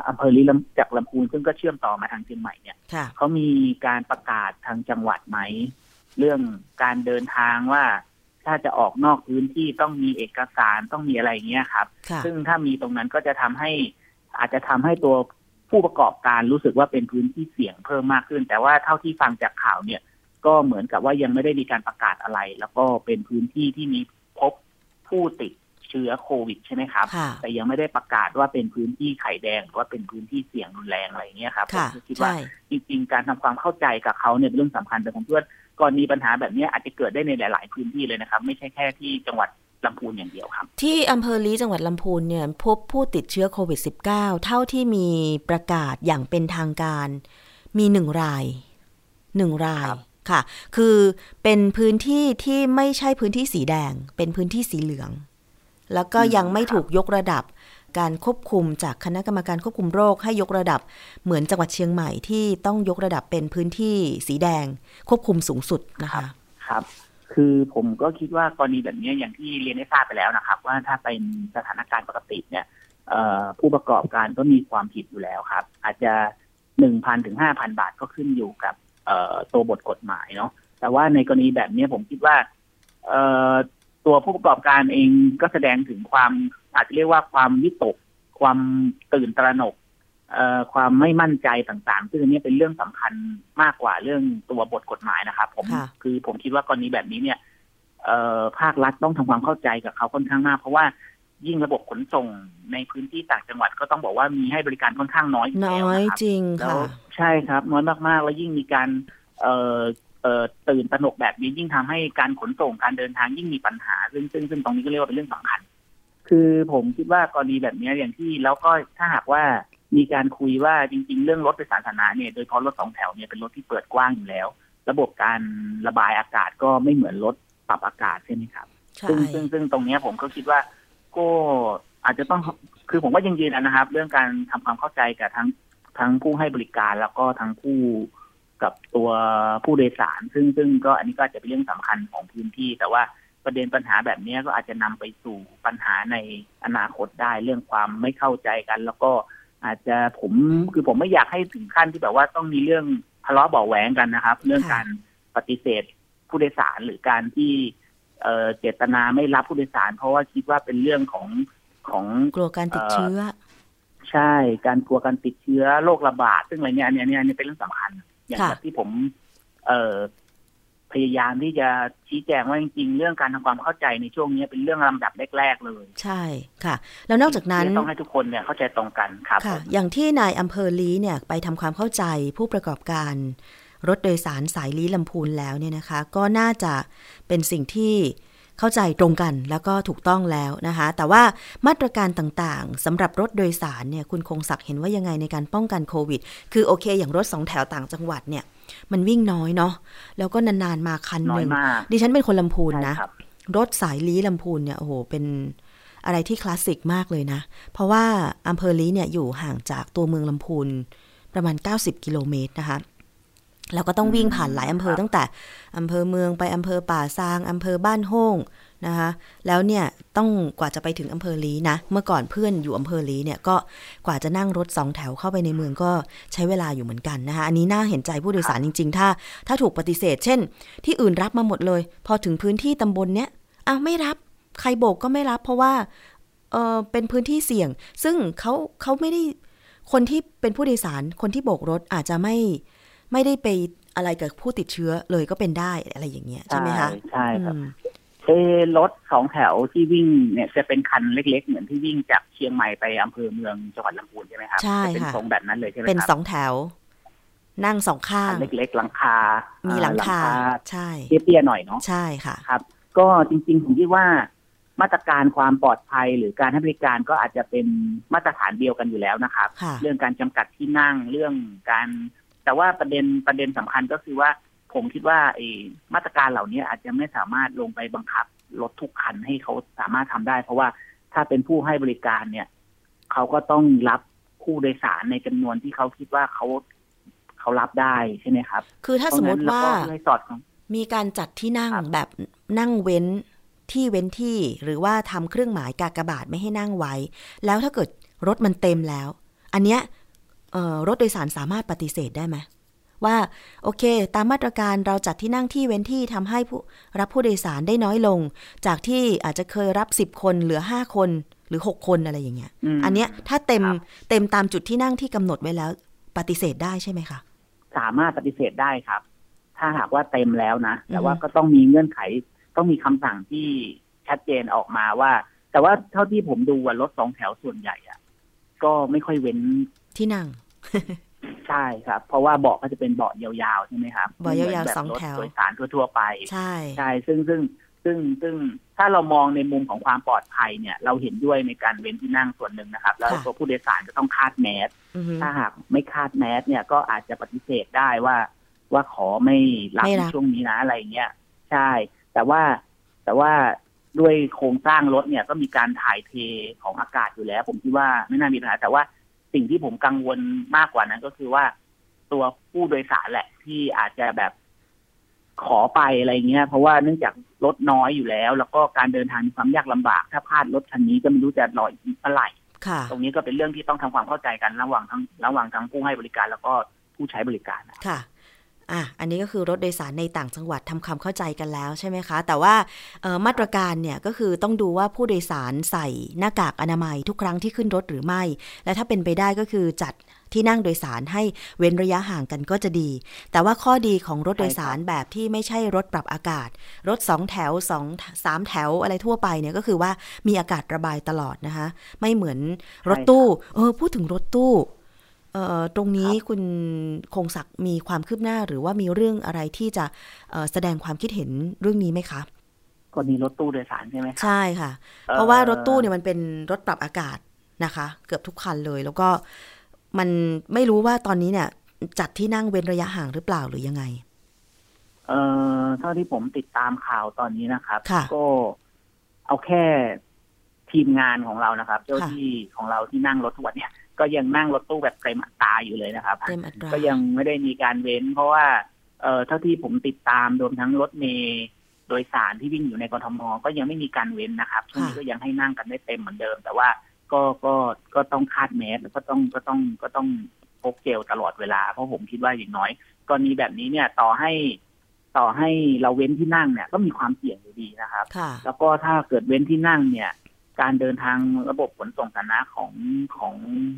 อำเภอลีลำจากลำพูนซึ่งก็เชื่อมต่อมาทางเชียงใหม่เนี่ยเขามีการประกาศทางจังหวัดไหม เรื่องการเดินทางว่าถ้าจะออกนอกพื้นที่ต้องมีเอกสารต้องมีอะไรเงี้ยครับ ซึ่งถ้ามีตรงนั้นก็จะทำให้ อาจจะทำให้ตัวผู้ประกอบการรู้สึกว่าเป็นพื้นที่เสี่ยงเพิ่มมากขึ้น แต่ว่าเท่าที่ฟังจากข่าวเนี่ย ก็เหมือนกับว่ายังไม่ได้มีการประกาศอะไร แล้วก็เป็นพื้นที่ที่มีพบ ผู้ติดเชื้อโควิดใช่ไหมครับ แต่ยังไม่ได้ประกาศว่าเป็นพื้นที่ไข่แดงหรือว่าเป็นพื้นที่เสี่ยงรุนแรงอะไรเงี้ยครับผมคิดว่าจริง ๆ การทำความเข้าใจกับเขาเนี่ยเป็นเรื่องสำคัญแต่ผมคิดว่าก่อนมีปัญหาแบบนี้อาจจะเกิดได้ในหลาย ๆ พื้นที่เลยนะครับ ไม่ใช่แค่ที่จังหวัดลำพูนอย่างเดียวครับ ที่อำเภอลีจังหวัดลำพูนเนี่ยพบผู้ติดเชื้อโควิด -19 เท่าที่มีประกาศอย่างเป็นทางการ มีหนึ่งรายหนึ่งราย ค่ะ คือเป็นพื้นที่ที่ไม่ใช่พื้นที่สีแดง เป็นพื้นที่สีเหลือง แล้วก็ยังไม่ถูกยกระดับการควบคุมจากคณะกรรมการควบคุมโรคให้ยกระดับเหมือนจังหวัดเชียงใหม่ที่ต้องยกระดับเป็นพื้นที่สีแดง ควบคุมสูงสุดนะคะ ครับ คือผมก็คิดว่ากรณีแบบนี้อย่างที่เรียนได้ทราบไปแล้วนะครับ ว่าถ้าเป็นสถานการณ์ปกติเนี่ยผู้ประกอบการก็มีความผิดอยู่แล้วครับ อาจจะหนึ่งพันถึงห้าพันบาทก็ขึ้นอยู่กับ ตัวบทกฎหมายเนาะแต่ว่าในกรณีแบบนี้ผมคิดว่าตัวผู้ประกอบการเองก็แสดงถึงความอาจจะเรียกว่าความวิตก ความตื่นตระหนกความไม่มั่นใจต่างๆ ซึ่งอันนี้เป็นเรื่องสำคัญมากกว่าเรื่องตัวบทกฎหมายนะครับ ผมคือผมคิดว่ากรณีแบบนี้เนี่ยภาครัฐต้องทำความเข้าใจกับเขาค่อนข้างมาก เพราะว่า ยิ่งระบบขนส่งในพื้นที่ต่างจังหวัดก็ต้องบอกว่ามีให้บริการค่อนข้างน้อยน้อยจริงค่ะใช่ครับ น้อยมากๆ แล้วยิ่งมีการเเอ่อตื่นตระหนกแบบนี้ยิ่งทำให้การขนส่งการเดินทางยิ่งมีปัญหา ซึ่งซึ่งซึ่งตรงนี้ก็เรียกว่าเป็นเรื่องสำคัญ คือผมคิดว่ากรณีแบบนี้อย่างที่แล้วก็ถ้าหากว่ามีการคุยว่าจริง ๆ เรื่องรถโดยสารสาธารณะเนี่ยโดยเฉพาะรถสองแถวเนี่ยเป็นรถที่เปิดกว้างอยู่แล้ว ระบบการระบายอากาศก็ไม่เหมือนรถปรับอากาศใช่ไหมครับซึ่งซึ่งซึ่งตรงนี้ผมก็คิดว่า ก็อาจจะต้องคือผมว่ายังยืนนะครับ เรื่องการทำความเข้าใจกับทั้งทั้งผู้ให้บริการแล้วก็ทั้งผู้กับตัวผู้โดยสาร ซึ่งซึ่งก็อันนี้ก็จะเป็นเรื่องสำคัญของพื้นที่ แต่ว่าประเด็นปัญหาแบบนี้ก็อาจจะนำไปสู่ปัญหาในอนาคตได้เรื่องความไม่เข้าใจกัน แล้วก็อาจจะผมคือผมไม่อยากให้ถึงขั้นที่แบบว่าต้องมีเรื่องทะเลาะเบาแหวงกันนะครับ เรื่องการปฏิเสธผู้โดยสารหรือการที่ เเจตนาไม่รับผู้โดยสาร เพราะว่าคิดว่าเป็นเรื่องของของกลัวการติดเชื้อ ใช่การกลัวการติดเชื้อโรคระบาด ซึ่งอะไรเนี้ยเนี่ยเนี่ยเป็นเรื่องสำคัญ อย่างแบบที่ผมเอ่อพยายามที่จะชี้แจงว่าจริงๆ เรื่องการทำความเข้าใจในช่วงนี้เป็นเรื่องลำดับแรกๆเลย ใช่ค่ะ แล้วนอกจากนั้นต้องให้ทุกคนเนี่ยเข้าใจตรงกันครับค่ะ อย่างที่นายอำเภอลีเนี่ยไปทำความเข้าใจผู้ประกอบการ รถโดยสารสายลีลำพูนแล้วเนี่ยนะคะ ก็น่าจะเป็นสิ่งที่เข้าใจตรงกันแล้วก็ถูกต้องแล้วนะคะ แต่ว่ามาตรการต่างๆสำหรับรถโดยสารเนี่ยคุณคงศักดิ์เห็นว่ายังไงในการป้องกันโควิด คือโอเค อย่างรถสองแถวต่างจังหวัดเนี่ย มันวิ่งน้อยเนาะแล้วก็นานๆมาคันหนึ่งดิฉันเป็นคนลำพูนนะรถสายลี้ลำพูนเนี่ยโอ้โหเป็นอะไรที่คลาสสิกมากเลยนะ เพราะว่าอำเภอลี้เนี่ยอยู่ห่างจากตัวเมืองลำพูนประมาณ 90 กิโลเมตรนะคะ แล้วก็ต้องวิ่งผ่านหลายอำเภอตั้งแต่อำเภอเมืองไปอำเภอป่าซางอำเภอบ้านโฮ่งนะคะแล้วเนี่ยต้องกว่าจะไปถึงอำเภอลีนะ เมื่อก่อนเพื่อนอยู่อำเภอลีเนี่ยก็กว่าจะนั่งรถสองแถวเข้าไปในเมืองก็ใช้เวลาอยู่เหมือนกันนะคะอันนี้น่าเห็นใจผู้โดยสารจริง ๆ ถ้า ถ้าถูกปฏิเสธ เช่น ที่อื่นรับมาหมดเลย พอถึงพื้นที่ตำบลเนี้ยอ้าวไม่รับใครโบกก็ไม่รับ เพราะว่าเออเป็นพื้นที่เสี่ยง ซึ่งเขาเขาไม่ได้คนที่เป็นผู้โดยสารคนที่โบกรถอาจจะไม่ ไม่ได้ไปอะไรกับผู้ติดเชื้อเลยก็เป็นได้อะไรอย่างเงี้ยใช่ไหมคะใช่ครับอืมเออรถสองแถวที่วิ่งเนี่ยจะเป็นคันเล็ก ๆ เหมือนที่วิ่งจากเชียงใหม่ไปอำเภอเมืองจังหวัดลำพูนใช่ไหมครับใช่จะเป็นค่ะทรงแบบนั้นเลยใช่ไหมเป็นครับสองแถว นั่งสองข้างคันเล็ก ๆ หลังคามีมีหลังคาใช่เตี้ยๆหน่อยเนาะใช่ค่ะครับ ก็จริง ๆ ผมคิดว่ามาตรการความปลอดภัยหรือการให้บริการก็อาจจะเป็นมาตรฐานเดียวกันอยู่แล้วนะครับค่ะเรื่องการจำกัดที่นั่งเรื่องการ แต่ว่าประเด็นประเด็นสำคัญก็คือว่าผมคิดว่าไอ้มาตรการเหล่านี้อาจจะไม่สามารถลงไปบังคับรถทุกคันให้เขาสามารถทำได้ เพราะว่าถ้าเป็นผู้ให้บริการเนี่ยเขาก็ต้องรับผู้โดยสารในจำนวนที่เขาคิดว่าเขาเขารับได้ใช่ไหมครับ คือถ้าสมมติว่าเพระฉะนั้นเรก็เลยสอดของมีการจัดที่นั่งครับแบบนั่งเว้นที่เว้นที่หรือว่าทำเครื่องหมายกากบาทไม่ให้นั่งไว้ แล้วถ้าเกิดรถมันเต็มแล้ว อันเนี้ยเอ่อ รถโดยสารสามารถปฏิเสธได้ไหมว่าโอเค ตามมาตรการเราจัดที่นั่งที่เว้นที่ทำให้ผู้รับผู้โดยสารได้น้อยลง จากที่อาจจะเคยรับ 10 คนเหลือ 5 คนหรือ 6 คนอะไรอย่างเงี้ยมอันเนี้ยถ้าเต็มครับเต็มตามจุดที่นั่งที่กำหนดไว้แล้ว ปฏิเสธได้ใช่ไหมคะสามารถปฏิเสธได้ครับ ถ้าหากว่าเต็มแล้วนะ แต่อือฮึว่าก็ต้องมีเงื่อนไข ต้องมีคำสั่งที่ชัดเจนออกมาว่า แต่ว่าเท่าที่ผมดูอะรถสองแถวส่วนใหญ่อะก็ไม่ค่อยเว้นที่นั่ง ใช่ครับ เพราะว่าเบาะก็จะเป็นเบาะยาวๆใช่ไหมครับเบาะยาวๆไม่หมืนบบสองแถวรถโดยสารทั่วๆไป ใช่ใช่ซึ่งซึ่งซึ่งซึ่งถ้าเรามองในมุมของความปลอดภัยเนี่ย เราเห็นด้วยในการเว้นที่นั่งส่วนหนึ่งนะครับ แล้วตัวผู้โดยสารก็ต้องคาดแมสอือฮึถ้าหากไม่คาดแมสเนี่ยก็อาจจะปฏิเสธได้ว่า ว่าขอไม่รับไม่ในรับช่วงนี้นะอะไรเงี้ยใช่ แต่ว่าแต่ว่าด้วยโครงสร้างรถเนี่ยก็มีการถ่ายเทของอากาศอยู่แล้ว ผมคิดว่าไม่น่ามีปัญหาแต่ว่า สิ่งที่ผมกังวลมากกว่านั้นก็คือว่าตัวผู้โดยสารแหละ ที่อาจจะแบบขอไปอะไรเงี้ย เพราะว่าเนื่องจากรถน้อยอยู่แล้ว แล้วก็การเดินทางมีความยากลำบาก ถ้าพลาดรถคันนี้ก็ไม่รู้จะรออีกเมื่อไหร่ค่ะตรงนี้ก็เป็นเรื่องที่ต้องทำความเข้าใจกันระหว่างทั้งระหว่างทั้งผู้ให้บริการแล้วก็ผู้ใช้บริการนะค่ะ อะอันนี้ก็คือรถโดยสารในต่างจังหวัดทำความเข้าใจกันแล้วใช่ไหมคะ แต่ว่าเอ่อมาตรการเนี่ยก็คือต้องดูว่าผู้โดยสารใส่หน้ากากอนามัยทุกครั้งที่ขึ้นรถหรือไม่ และถ้าเป็นไปได้ก็คือจัดที่นั่งโดยสารให้เว้นระยะห่างกันก็จะดี แต่ว่าข้อดีของรถโดยสารแบบที่ไม่ใช่รถปรับอากาศ รถสองแถวสองสามแถวอะไรทั่วไปเนี่ยก็คือว่ามีอากาศระบายตลอดนะคะ ไม่เหมือนรถตู้ เออพูดถึงรถตู้เอ่อ ตรงนี้คุณคงศักดิ์มีความคืบหน้าหรือว่ามีเรื่องอะไรที่จะเอ่อแสดงความคิดเห็นเรื่องนี้ไหมคะกรณีรถตู้โดยสารใช่ไหมครับใช่ค่ะ เพราะว่ารถตู้เนี่ยมันเป็นรถปรับอากาศนะคะ เกือบทุกคันเลย แล้วก็มันไม่รู้ว่าตอนนี้เนี่ย จัดที่นั่งเว้นระยะห่างหรือเปล่าหรือยังไง เอ่อเท่าที่ผมติดตามข่าวตอนนี้นะครับค่ะก็เอาแค่ทีมงานของเรานะครับ เจ้าค่ะที่ของเราที่นั่งรถทุกวันเนี่ย ก็ยังนั่งรถตู้แบบเต็มอัตราอยู่เลยนะครับ เต็มอัตราก็ยังไม่ได้มีการเว้น เพราะว่าเอ่อเท่าที่ผมติดตามรวมทั้งรถเมล์โดยสารที่วิ่งอยู่ในกรทมก็ยังไม่มีการเว้นนะครับช่วงนี้ก็ยังให้นั่งกันได้เต็มเหมือนเดิม แต่ว่าก็ก็ก็ต้องคาดแมสแล้วก็ต้องก็ต้องก็ต้องพกเจลตลอดเวลา เพราะผมคิดว่าอย่างน้อยกรณีแบบนี้เนี่ยต่อให้ต่อให้เราเว้นที่นั่งเนี่ย ก็มีความเสี่ยงอยู่ดีนะครับค่ะแล้วก็ถ้าเกิดเว้นที่นั่งเนี่ย การเดินทางระบบขนส่งสาธารณะของของ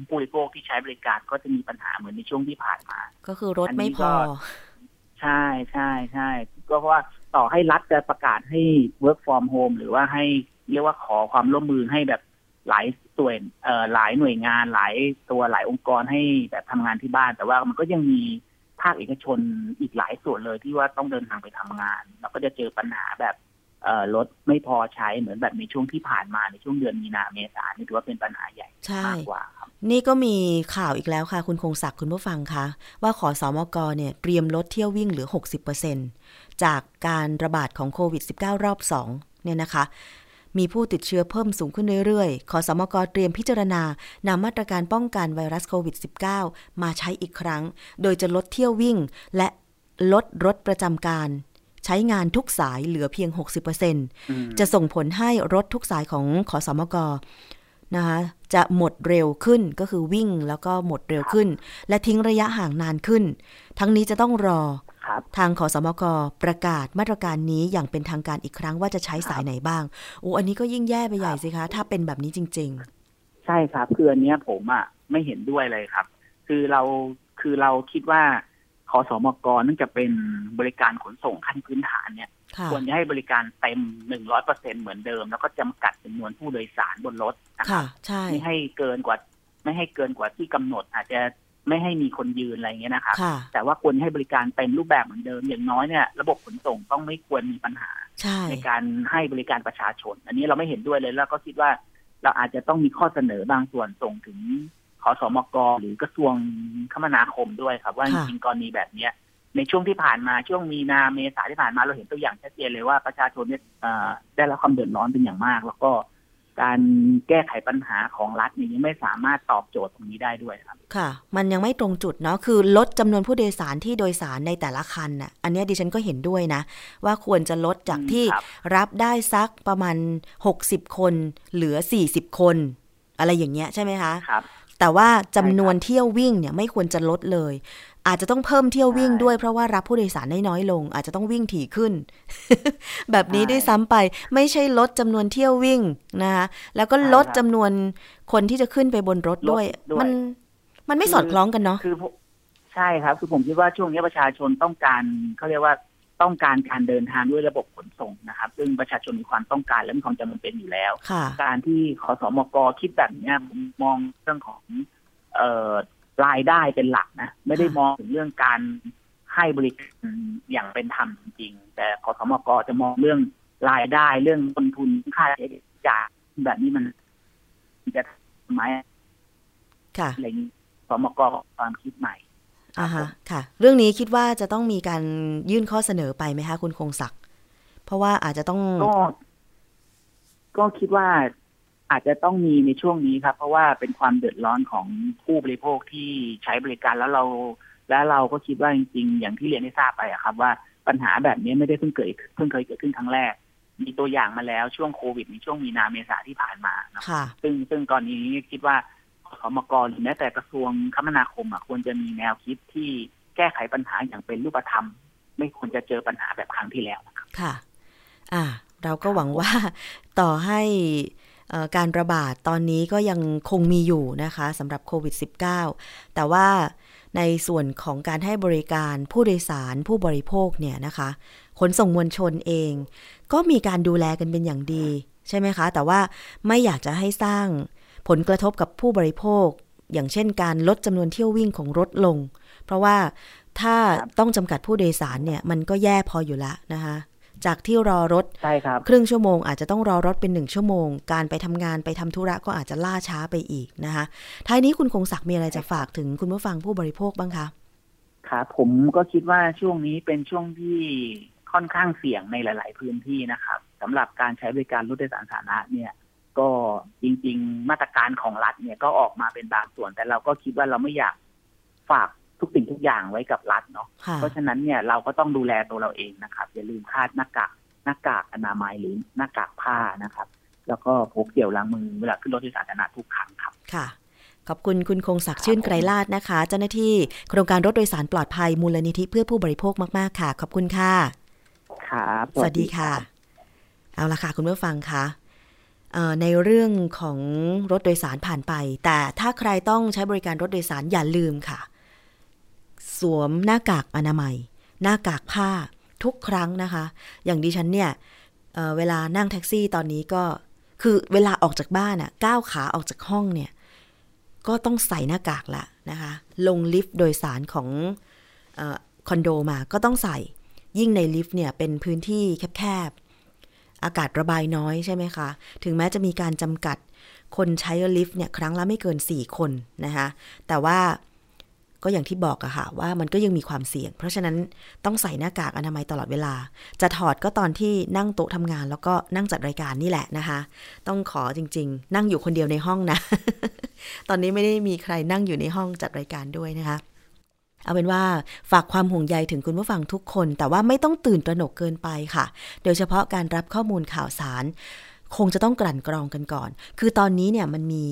ผู้บริโภคที่ใช้บริการก็จะมีปัญหาเหมือนในช่วงที่ผ่านมา ก็คือรถไม่พอ ใช่ใช่ใช่ก็เพราะว่าต่อให้รัฐจะประกาศให้ work from home หรือว่าให้เรียกว่าขอความร่วมมือให้แบบหลายส่วนเอ่อหลายหน่วยงานหลายตัวหลายองค์กรให้แบบทำงานที่บ้าน แต่ว่ามันก็ยังมีภาคเอกชนอีกหลายส่วนเลยที่ว่าต้องเดินทางไปทำงานแล้วก็จะเจอปัญหาแบบเอ่อ รถไม่พอใช้เหมือนแบบในช่วงที่ผ่านมาในช่วงเดือนมีนาเมษานี่ถือว่าเป็นปัญหาใหญ่ใช่มากกว่าครับนี่ก็มีข่าวอีกแล้วค่ะ คุณคงศักดิ์คุณผู้ฟังคะว่าขอสอมกเนี่ยเตรียมลดเที่ยววิ่งเหลือ 60%จากการระบาดของโควิด -19 รอบ 2 เนี่ยนะคะ มีผู้ติดเชื้อเพิ่มสูงขึ้นเรื่อยๆขอสมกเตรียมพิจารณานำมาตรการป้องกันไวรัสโควิด -19 มาใช้อีกครั้ง โดยจะลดเที่ยววิ่งและลดรถประจำการ ใช้งานทุกสายเหลือเพียง 60%จะส่งผลให้รถทุกสายของขอสมกนะคะจะหมดเร็วขึ้นก็คือวิ่งแล้วก็หมดเร็วขึ้น และทิ้งระยะห่างนานขึ้น ทั้งนี้จะต้องรอครับทางขอสมกประกาศมาตรการนี้อย่างเป็นทางการอีกครั้งว่าจะใช้สายไหนบ้างโอ้อันนี้ก็ยิ่งแย่ไปใหญ่สิคะ ถ้าเป็นแบบนี้จริงใช่ครับคืออันเนี้ยผมอะไม่เห็นด้วยเลยครับ คือเราคือเราคิดว่า ขอสอมกเนื่องจากเป็นบริการขนส่งขั้นพื้นฐานเนี่ยค่ะควรจะให้บริการเต็มหนึ่งร้อยเปอร์เซ็นเหมือนเดิม แล้วก็จำกัดจำนวนผู้โดยสารบนรถนะครัค่ะบใช่ไม่ให้เกินกว่า ไม่ให้เกินกว่าที่กำหนด อาจจะไม่ให้มีคนยืนอะไรเงี้ยนะครับค่ะแต่ว่าควรให้บริการเต็มรูปแบบเหมือนเดิม อย่างน้อยเนี่ยระบบขนส่งต้องไม่ควรมีปัญหาใช่ในการให้บริการประชาชน อันนี้เราไม่เห็นด้วยเลยแล้วก็คิดว่าเราอาจจะต้องมีข้อเสนอบางส่วนส่งถึงขอ สอมกหรือกระทรวงคมนาคมด้วยครับ ว่าจค่ะริงๆกรณีแบบเนี้ย ในช่วงที่ผ่านมาช่วงมีนาเมษาที่ผ่านมาเราเห็นตัวอย่างชัดเจนเลยว่าประชาชนเนี่ยเอ่อได้รับความเดือดร้อนเป็นอย่างมาก แล้วก็การแก้ไขปัญหาของรัฐเนี่ยยังไม่สามารถตอบโจทย์ตรงนี้ได้ด้วยครับ ค่ะ มันยังไม่ตรงจุดเนาะคือลดจำนวนผู้โดยสารที่โดยสารในแต่ละคันน่ะ อันเนี้ยดิฉันก็เห็นด้วยนะ ว่าควรจะลดจากที่ครับรับได้สักประมาณ 60 คน เหลือ 40 คน อะไรอย่างเงี้ยใช่ไหมคะครับ แต่ว่าจำนวนเที่ยววิ่งเนี่ยไม่ควรจะลดเลย อาจจะต้องเพิ่มเที่ยววิ่งใช่ด้วยเพราะว่ารับผู้โดยสารได้น้อยลง อาจจะต้องวิ่งถี่ขึ้น แบบนี้ใช่ด้วยซ้ำไปไม่ใช่ลดจำนวนเที่ยววิ่งนะคะแล้วก็ใช่ลดครับจำนวนคนที่จะขึ้นไปบนรถด้วยลดด้วย มันมันไม่สอดคล้องกันเนาะคือผมใช่ครับ คือผมคิดว่าช่วงนี้ประชาชนต้องการเขาเรียกว่า ต้องการการเดินทางด้วยระบบขนส่งนะครับ ซึ่งประชาชนมีความต้องการและมีความจำเป็นอยู่แล้วค่ะการที่ขอสมกคิดแบบเนี้ยผมมองเรื่องของเอ่อรายได้เป็นหลักนะ ไม่ได้ค่ะมองถึงเรื่องการให้บริการอย่างเป็นธรรมจริงๆแต่ขอสมกจะมองเรื่องรายได้เรื่องต้นทุนค่าใช้จ่ายแบบนี้มันจะทำไมค่ะอะไรอย่างนี้สมกความคิดใหม่ อ่าฮะค่ะ เรื่องนี้คิดว่าจะต้องมีการยื่นข้อเสนอไปไหมคะ คุณคงศักดิ์เพราะว่าอาจจะต้องก็ก็คิดว่าอาจจะต้องมีในช่วงนี้ครับ เพราะว่าเป็นความเดือดร้อนของผู้บริโภคที่ใช้บริการแล้วเรา แล้วเราก็คิดว่าจริง ๆ อย่างที่เรียนได้ทราบไปอะครับ ว่าปัญหาแบบนี้ไม่ได้เพิ่งเกิดเพิ่งเคยเกิดขึ้นครั้งแรก มีตัวอย่างมาแล้วช่วงโควิดในช่วงมีนาเมษาที่ผ่านมาเนอะค่ะ ซึ่งซึ่งตอนนี้คิดว่า ขอมกหรือแม้แต่กระทรวงคมนาคมอะควรจะมีแนวคิดที่แก้ไขปัญหาอย่างเป็นรูปธรรม ไม่ควรจะเจอปัญหาแบบครั้งที่แล้วนะครับค่ะ อ่า เราก็หวังว่าต่อให้อ่อการระบาดตอนนี้ก็ยังคงมีอยู่นะคะสำหรับโควิด -19 แต่ว่าในส่วนของการให้บริการผู้โดยสารผู้บริโภคเนี่ยนะคะ ขนส่งมวลชนเอง ก็มีการดูแลกันเป็นอย่างดี ใช่ไหมคะ แต่ว่าไม่อยากจะให้สร้าง ผลกระทบกับผู้บริโภค อย่างเช่นการลดจำนวนเที่ยววิ่งของรถลง เพราะว่าถ้าครับต้องจำกัดผู้โดยสารเนี่ยมันก็แย่พออยู่แล้วนะคะจากที่รอรถใช่ครับครึ่งชั่วโมงอาจจะต้องรอรถเป็นหนึ่งชั่วโมง การไปทำงานไปทำธุระก็อาจจะล่าช้าไปอีกนะคะท้ายนี้คุณคงศักดิ์มีอะไรจะฝากถึงคุณผู้ฟังผู้บริโภคบ้างคะครับผมก็คิดว่าช่วงนี้เป็นช่วงที่ค่อนข้างเสี่ยงในหลาย ๆ พื้นที่นะครับสำหรับการใช้บริการรถโดยสารสาธารณะเนี่ย ก็จริง ๆ มาตรการของรัฐเนี่ยก็ออกมาเป็นบางส่วน แต่เราก็คิดว่าเราไม่อยากฝากทุกสิ่งทุกอย่างไว้กับรัฐเนาะค่ะเพราะฉะนั้นเนี่ยเราก็ต้องดูแลตัวเราเองนะครับอย่าลืมคาดหน้ากากหน้ากากอนามัยหรือหน้ากากผ้านะครับ แล้วก็พกเจลล้างมือเวลาขึ้นรถโดยสารสาธารณะทุกครั้งครับค่ะขอบคุณคุณคงศักดิ์ชื่นไกรลาดนะคะ เจ้าหน้าที่โครงการรถโดยสารปลอดภัยมูลนิธิเพื่อผู้บริโภคมาก ๆ ค่ะ ขอบคุณค่ะ ครับ สวัสดีค่ะ เอาละค่ะ คุณผู้ฟังคะเอ่อ ในเรื่องของรถโดยสารผ่านไป แต่ถ้าใครต้องใช้บริการรถโดยสารอย่าลืมค่ะ สวมหน้ากากอนามัย หน้ากากผ้าทุกครั้งนะคะ อย่างดิฉันเนี่ยเเวลานั่งแท็กซี่ตอนนี้ก็คือเวลาออกจากบ้านอะก้าวขาออกจากห้องเนี่ย ก็ต้องใส่หน้ากากละนะคะ ลงลิฟต์โดยสารของออคอนโดมาก็ต้องใส่ยิ่งในลิฟต์เนี่ยเป็นพื้นที่แคบๆ อากาศระบายน้อยใช่ไหมคะ ถึงแม้จะมีการจำกัดคนใช้ลิฟต์เนี่ยครั้งละไม่เกิน 4 คนนะคะแต่ว่าก็อย่างที่บอกอะค่ะว่ามันก็ยังมีความเสี่ยง เพราะฉะนั้นต้องใส่หน้ากากอนามัยตลอดเวลา จะถอดก็ตอนที่นั่งโต๊ะทำงาน แล้วก็นั่งจัดรายการนี่แหละนะคะ ต้องขอจริง ๆ นั่งอยู่คนเดียวในห้องนะ ตอนนี้ไม่ได้มีใครนั่งอยู่ในห้องจัดรายการด้วยนะคะ เอาเป็นว่าฝากความห่วงใยถึงคุณผู้ฟังทุกคน แต่ว่าไม่ต้องตื่นตระหนกเกินไปค่ะ โดยเฉพาะการรับข้อมูลข่าวสาร คงจะต้องกลั่นกรองกันก่อน คือตอนนี้เนี่ยมันมี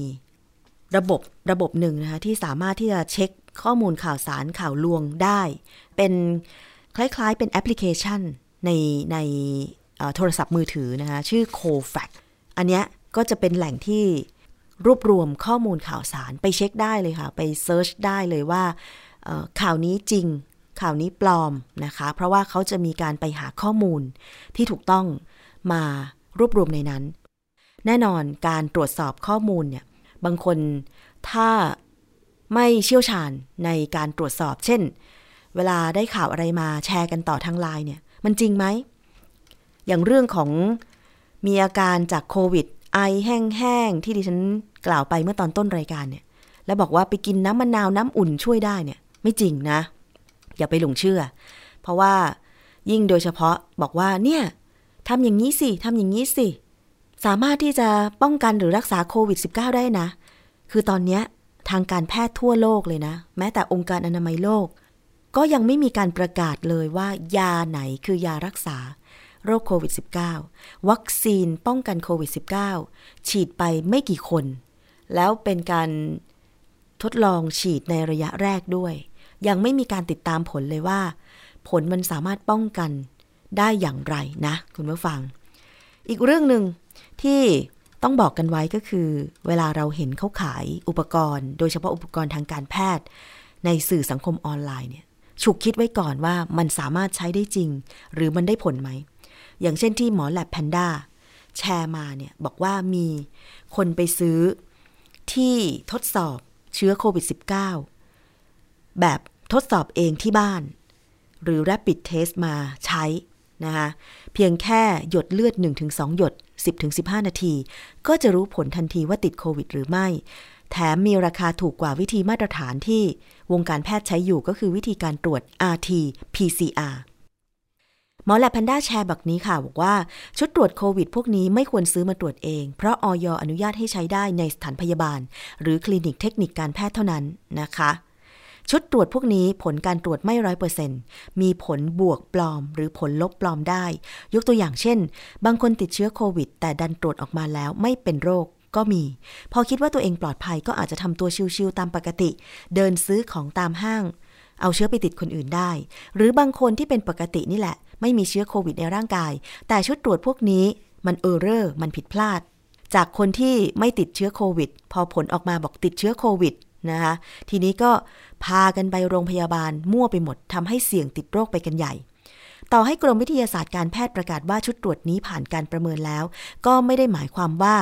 ระบบระบบหนึ่งนะคะที่สามารถที่จะเช็คข้อมูลข่าวสารข่าวลวงได้ เป็นคล้ายๆเป็นแอปพลิเคชันในในโทรศัพท์มือถือนะคะชื่อ Cofax อันเนี้ยก็จะเป็นแหล่งที่รวบรวมข้อมูลข่าวสารไปเช็คได้เลยค่ะ ไปเซิร์ชได้เลยว่า ข่าวนี้จริง ข่าวนี้ปลอมนะคะ เพราะว่าเขาจะมีการไปหาข้อมูลที่ถูกต้องมารวบรวมในนั้น แน่นอนการตรวจสอบข้อมูลเนี่ยบางคนถ้าไม่เชี่ยวชาญในการตรวจสอบ เช่น เวลาได้ข่าวอะไรมาแชร์กันต่อทางไลน์เนี่ย มันจริงไหม อย่างเรื่องของมีอาการจากโควิด ไอแห้งๆ ที่ดิฉันกล่าวไปเมื่อตอนต้นรายการเนี่ย แล้วบอกว่าไปกินน้ำมะนาวน้ำอุ่นช่วยได้เนี่ย ไม่จริงนะ อย่าไปหลงเชื่อ เพราะว่ายิ่งโดยเฉพาะบอกว่าเนี่ยทำอย่างนี้สิทำอย่างนี้สิ สามารถที่จะป้องกันหรือรักษาโควิด -19 ได้นะ คือตอนนี้ทางการแพทย์ทั่วโลกเลยนะ แม้แต่องค์การอนามัยโลก ก็ยังไม่มีการประกาศเลยว่ายาไหนคือยารักษา โรคโควิด -19 วัคซีนป้องกันโควิด -19 ฉีดไปไม่กี่คน แล้วเป็นการทดลองฉีดในระยะแรกด้วย ยังไม่มีการติดตามผลเลยว่า ผลมันสามารถป้องกันได้อย่างไรนะ คุณผู้ฟัง อีกเรื่องหนึ่งที่ต้องบอกกันไว้ก็คือ เวลาเราเห็นเขาขายอุปกรณ์ โดยเฉพาะอุปกรณ์ทางการแพทย์ ในสื่อสังคมออนไลน์เนี่ยฉุกคิดไว้ก่อนว่ามันสามารถใช้ได้จริง หรือมันได้ผลไหม อย่างเช่นที่หมอแลบแพนด้าแชร์มาเนี่ยบอกว่ามีคนไปซื้อที่ทดสอบเชื้อโควิด -19 แบบ ทดสอบเองที่บ้าน หรือ Rapid Test มาใช้นะคะเพียงแค่หยดเลือด 1-2 หยด 10-15 นาที ก็จะรู้ผลทันทีว่าติดโควิดหรือไม่ แถมมีราคาถูกกว่าวิธีมาตรฐานที่วงการแพทย์ใช้อยู่ก็คือวิธีการตรวจ RT PCR หมอแลบแพนด้าแชร์แบบนี้ค่ะ บอกว่าชุดตรวจโควิดพวกนี้ไม่ควรซื้อมาตรวจเอง เพราะออยอนุญาตให้ใช้ได้ในสถานพยาบาล หรือคลินิกเทคนิคการแพทย์เท่านั้นนะคะ ชุดตรวจพวกนี้ผลการตรวจไม่ร้อยเปอร์เซ็นต์มีผลบวกปลอม หรือผลลบปลอมได้ ยกตัวอย่างเช่น บางคนติดเชื้อโควิด แต่ดันตรวจออกมาแล้วไม่เป็นโรคก็มี พอคิดว่าตัวเองปลอดภัยก็อาจจะทำตัวชิวๆตามปกติ เดินซื้อของตามห้าง เอาเชื้อไปติดคนอื่นได้ หรือบางคนที่เป็นปกตินี่แหละ ไม่มีเชื้อโควิดในร่างกาย แต่ชุดตรวจพวกนี้มัน error มันผิดพลาด จากคนที่ไม่ติดเชื้อโควิด พอผลออกมาบอกติดเชื้อโควิด นะคะ ทีนี้ก็พากันไปโรงพยาบาลมั่วไปหมดทำให้เสี่ยงติดโรคไปกันใหญ่ ต่อให้กรมวิทยาศาสตร์การแพทย์ประกาศว่าชุดตรวจนี้ผ่านการประเมินแล้ว ก็ไม่ได้หมายความว่า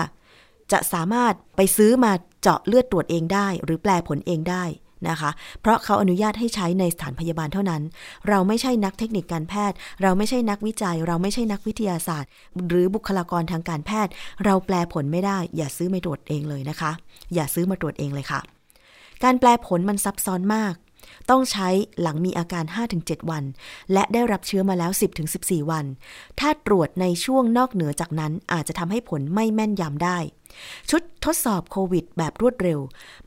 จะสามารถไปซื้อมาเจาะเลือดตรวจเองได้ หรือแปลผลเองได้นะคะ เพราะเขาอนุญาตให้ใช้ในสถานพยาบาลเท่านั้น เราไม่ใช่นักเทคนิคการแพทย์ เราไม่ใช่นักวิจัย เราไม่ใช่นักวิทยาศาสตร์ หรือบุคลากรทางการแพทย์ เราแปลผลไม่ได้ อย่าซื้อมาตรวจเองเลยนะคะ อย่าซื้อมาตรวจเองเลยค่ะ การแปลผลมันซับซ้อนมาก ต้องใช้หลังมีอาการ 5-7 วัน และได้รับเชื้อมาแล้ว 10-14 วัน ถ้าตรวจในช่วงนอกเหนือจากนั้นอาจจะทำให้ผลไม่แม่นยำได้ ชุดทดสอบโควิดแบบรวดเร็ว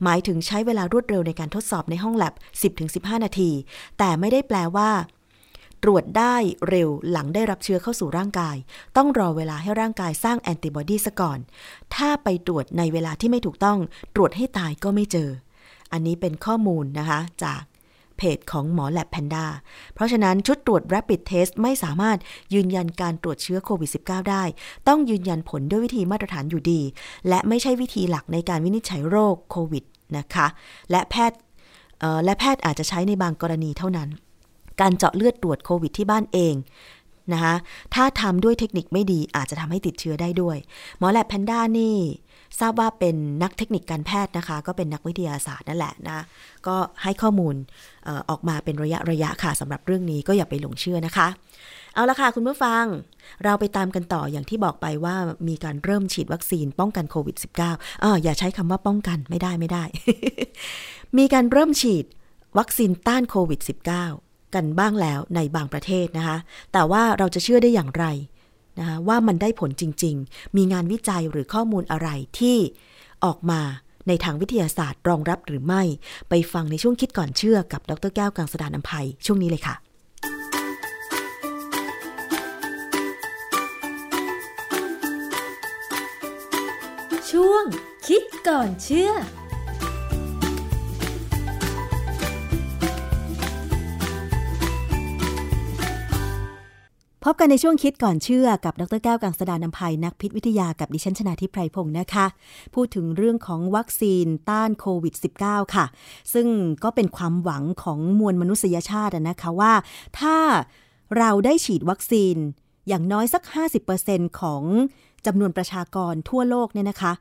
หมายถึงใช้เวลารวดเร็วในการทดสอบในห้องแลบ 10-15 นาที แต่ไม่ได้แปลว่าตรวจได้เร็วหลังได้รับเชื้อเข้าสู่ร่างกาย ต้องรอเวลาให้ร่างกายสร้างแอนติบอดีซะก่อน ถ้าไปตรวจในเวลาที่ไม่ถูกต้อง ตรวจให้ตายก็ไม่เจอ อันนี้เป็นข้อมูลนะคะจากเพจของหมอแลบแพนด้า เพราะฉะนั้นชุดตรวจ Rapid Test ไม่สามารถยืนยันการตรวจเชื้อโควิด -19 ได้ ต้องยืนยันผลด้วยวิธีมาตรฐานอยู่ดี และไม่ใช่วิธีหลักในการวินิจฉัยโรคโควิดนะคะ และแพทย์และแพทย์อาจจะใช้ในบางกรณีเท่านั้น การเจาะเลือดตรวจโควิดที่บ้านเองนะคะถ้าทำด้วยเทคนิคไม่ดีอาจจะทำให้ติดเชื้อได้ด้วย หมอแลบแพนด้านี่ ทราบว่าเป็นนักเทคนิคการแพทย์นะคะ ก็เป็นนักวิทยาศาสตร์นั่นแหละนะก็ให้ข้อมูลออกมาเป็นระยะระยะค่ะสำหรับเรื่องนี้ก็อย่าไปหลงเชื่อนะคะ เอาละค่ะคุณผู้ฟัง เราไปตามกันต่ออย่างที่บอกไปว่ามีการเริ่มฉีดวัคซีนป้องกันโควิด -19 อ่าอย่าใช้คำว่าป้องกันไม่ได้ไม่ได้ มีการเริ่มฉีดวัคซีนต้านโควิด -19 กันบ้างแล้วในบางประเทศนะคะ แต่ว่าเราจะเชื่อได้อย่างไร นะคะว่ามันได้ผลจริง ๆ มีงานวิจัยหรือข้อมูลอะไรที่ออกมาในทางวิทยาศาสตร์รองรับหรือไม่ ไปฟังในช่วงคิดก่อนเชื่อกับดรแก้วกังสดานนภัยช่วงนี้เลยค่ะ ช่วงคิดก่อนเชื่อ พบกันในช่วงคิดก่อนเชื่อกับดรแก้วกังสดานนภัยนักพิษวิทยากับดิฉันชนาทิพไพรพงศ์นะคะ พูดถึงเรื่องของวัคซีนต้านโควิด -19 ค่ะ ซึ่งก็เป็นความหวังของมวลมนุษยชาตินะคะว่า ถ้าเราได้ฉีดวัคซีนอย่างน้อยสัก 50%ของจำนวนประชากรทั่วโลกเนี่ยนะคะ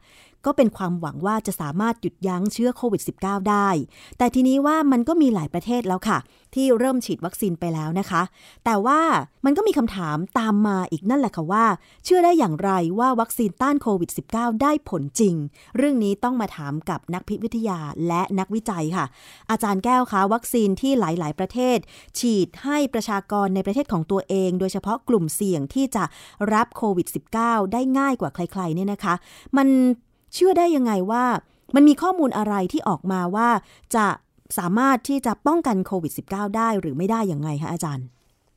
ก็เป็นความหวังว่าจะสามารถหยุดยั้งเชื้อโควิด -19 ได้ แต่ทีนี้ว่ามันก็มีหลายประเทศแล้วค่ะ ที่เริ่มฉีดวัคซีนไปแล้วนะคะ แต่ว่ามันก็มีคำถามตามมาอีกนั่นแหละค่ะว่า เชื่อได้อย่างไรว่าวัคซีนต้านโควิด -19 ได้ผลจริง เรื่องนี้ต้องมาถามกับนักพิษวิทยาและนักวิจัยค่ะ อาจารย์แก้วคะวัคซีนที่หลาย ๆ ประเทศ ฉีดให้ประชากรในประเทศของตัวเอง โดยเฉพาะกลุ่มเสี่ยงที่จะรับโควิด -19 ได้ง่ายกว่าใครๆเนี่ยนะคะ มัน เชื่อได้ยังไงว่ามันมีข้อมูลอะไรที่ออกมาว่าจะสามารถที่จะป้องกันโควิด -19 ได้หรือไม่ได้อย่างไงคะอาจารย์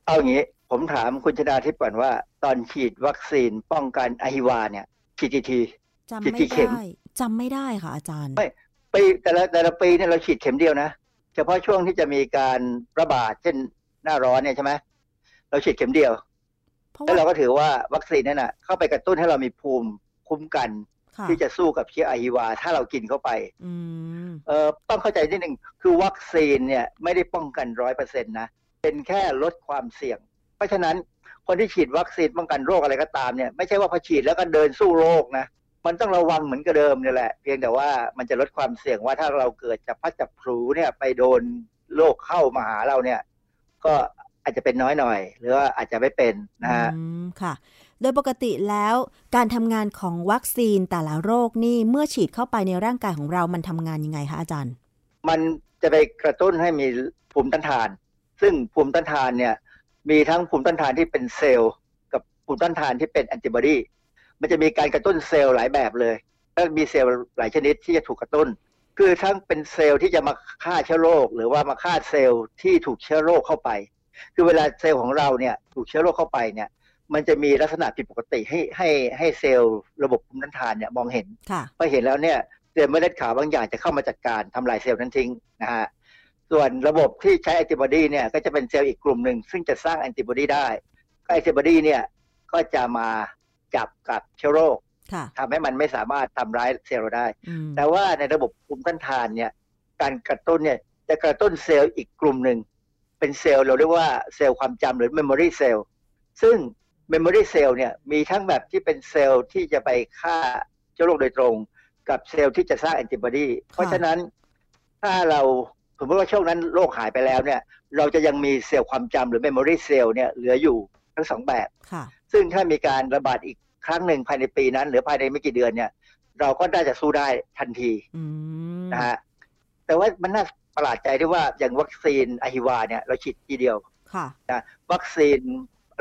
เอาอย่างนี้ ผมถามคุณชนาทิพย์ก่อนว่า ตอนฉีดวัคซีนป้องกันอหิวาเนี่ยฉีดกี่ทีจำฉีดไม่กี่เข็มได้จำไม่ได้ค่ะอาจารย์ไม่ปีแต่ละแต่ละปีเนี่ยเราฉีดเข็มเดียวนะ เฉพาะช่วงที่จะมีการระบาดเช่นหน้าร้อนเนี่ยใช่ไหมเราฉีดเข็มเดียวเพราะแล้วเราว่าก็ถือว่าวัคซีนนั่นน่ะเข้าไปกระตุ้นให้เรามีภูมิคุ้มกันค่ะ ที่จะสู้กับเชื้ออหิวา ถ้าเรากินเข้าไปอืมเอ่อต้องเข้าใจนิดหนึ่งคือวัคซีนเนี่ยไม่ได้ป้องกันร้อยเปอร์เซ็นต์นะเป็นแค่ลดความเสี่ยง เพราะฉะนั้นคนที่ฉีดวัคซีนป้องกันโรคอะไรก็ตามเนี่ยไม่ใช่ว่าพอฉีดแล้วก็เดินสู้โรคนะมันต้องระวังเหมือนกับเดิมเนี่ยแหละ เพียงแต่ว่ามันจะลดความเสี่ยงว่าถ้าเราเกิดจะพัดจับพลูเนี่ยไปโดนโรคเข้ามาหาเราเนี่ย ก็อาจจะเป็นน้อยหน่อย หรือว่าอาจจะไม่เป็นนะฮะอืมค่ะ โดยปกติแล้วการทำงานของวัคซีนแต่ละโรคนี่เมื่อฉีดเข้าไปในร่างกายของเรามันทำงานยังไงคะอาจารย์ มันจะไปกระตุ้นให้มีภูมิต้านทาน ซึ่งภูมิต้านทานเนี่ยมีทั้งภูมิต้านทานที่เป็นเซลล์กับภูมิต้านทานที่เป็นแอนติบอดีมันจะมีการกระตุ้นเซลล์หลายแบบเลยแล้วมีเซลล์หลายชนิดที่จะถูกกระตุ้น คือทั้งเป็นเซลล์ที่จะมาฆ่าเชื้อโรคหรือว่ามาฆ่าเซลล์ที่ถูกเชื้อโรคเข้าไป คือเวลาเซลล์ของเราเนี่ยถูกเชื้อโรคเข้าไปเนี่ย มันจะมีลักษณะผิดปกติให้ให้ให้เซลล์ระบบภูมิต้านทานเนี่ยมองเห็นค่ะพอเห็นแล้วเนี่ยเซลล์เม็ดเลือดขาวบางอย่างจะเข้ามาจัดการทำลายเซลล์นั้นทิ้งนะฮะส่วนระบบที่ใช้แอนติบอดีเนี่ยก็จะเป็นเซลล์อีกกลุ่มหนึ่งซึ่งจะสร้างแอนติบอดีได้ก็แอนติบอดีเนี่ยก็จะมาจับกับเชื้อโรคค่ะทำให้มันไม่สามารถทำร้ายเซลล์เราได้อืมแต่ว่าในระบบภูมิต้านทานเนี่ย การกระตุ้นเนี่ยจะกระตุ้นเซลล์อีกกลุ่มหนึ่ง เป็นเซลล์เราเรียกว่าเซลล์ความจำหรือ memory cell ซึ่ง memory cell เนี่ยมีทั้งแบบที่เป็นเซลล์ที่จะไปฆ่าเชื้อโรคโดยตรง กับเซลล์ที่จะสร้างแอนติบอดีเพราะฉะนั้นถ้าเราสมมติว่าช่วงนั้นโรคหายไปแล้วเนี่ย เราจะยังมีเซลล์ความจำหรือ memory cell เนี่ยเหลืออยู่ทั้งสองแบบค่ะซึ่งถ้ามีการระบาดอีกครั้งหนึ่งภายในปีนั้น หรือภายในไม่กี่เดือนเนี่ย เราก็น่าจะสู้ได้ทันทีอืมนะฮะแต่ว่ามันน่าประหลาดใจที่ว่าอย่างวัคซีนอะฮิวาเนี่ยเราฉีดทีเดียวค่ะนะวัคซีน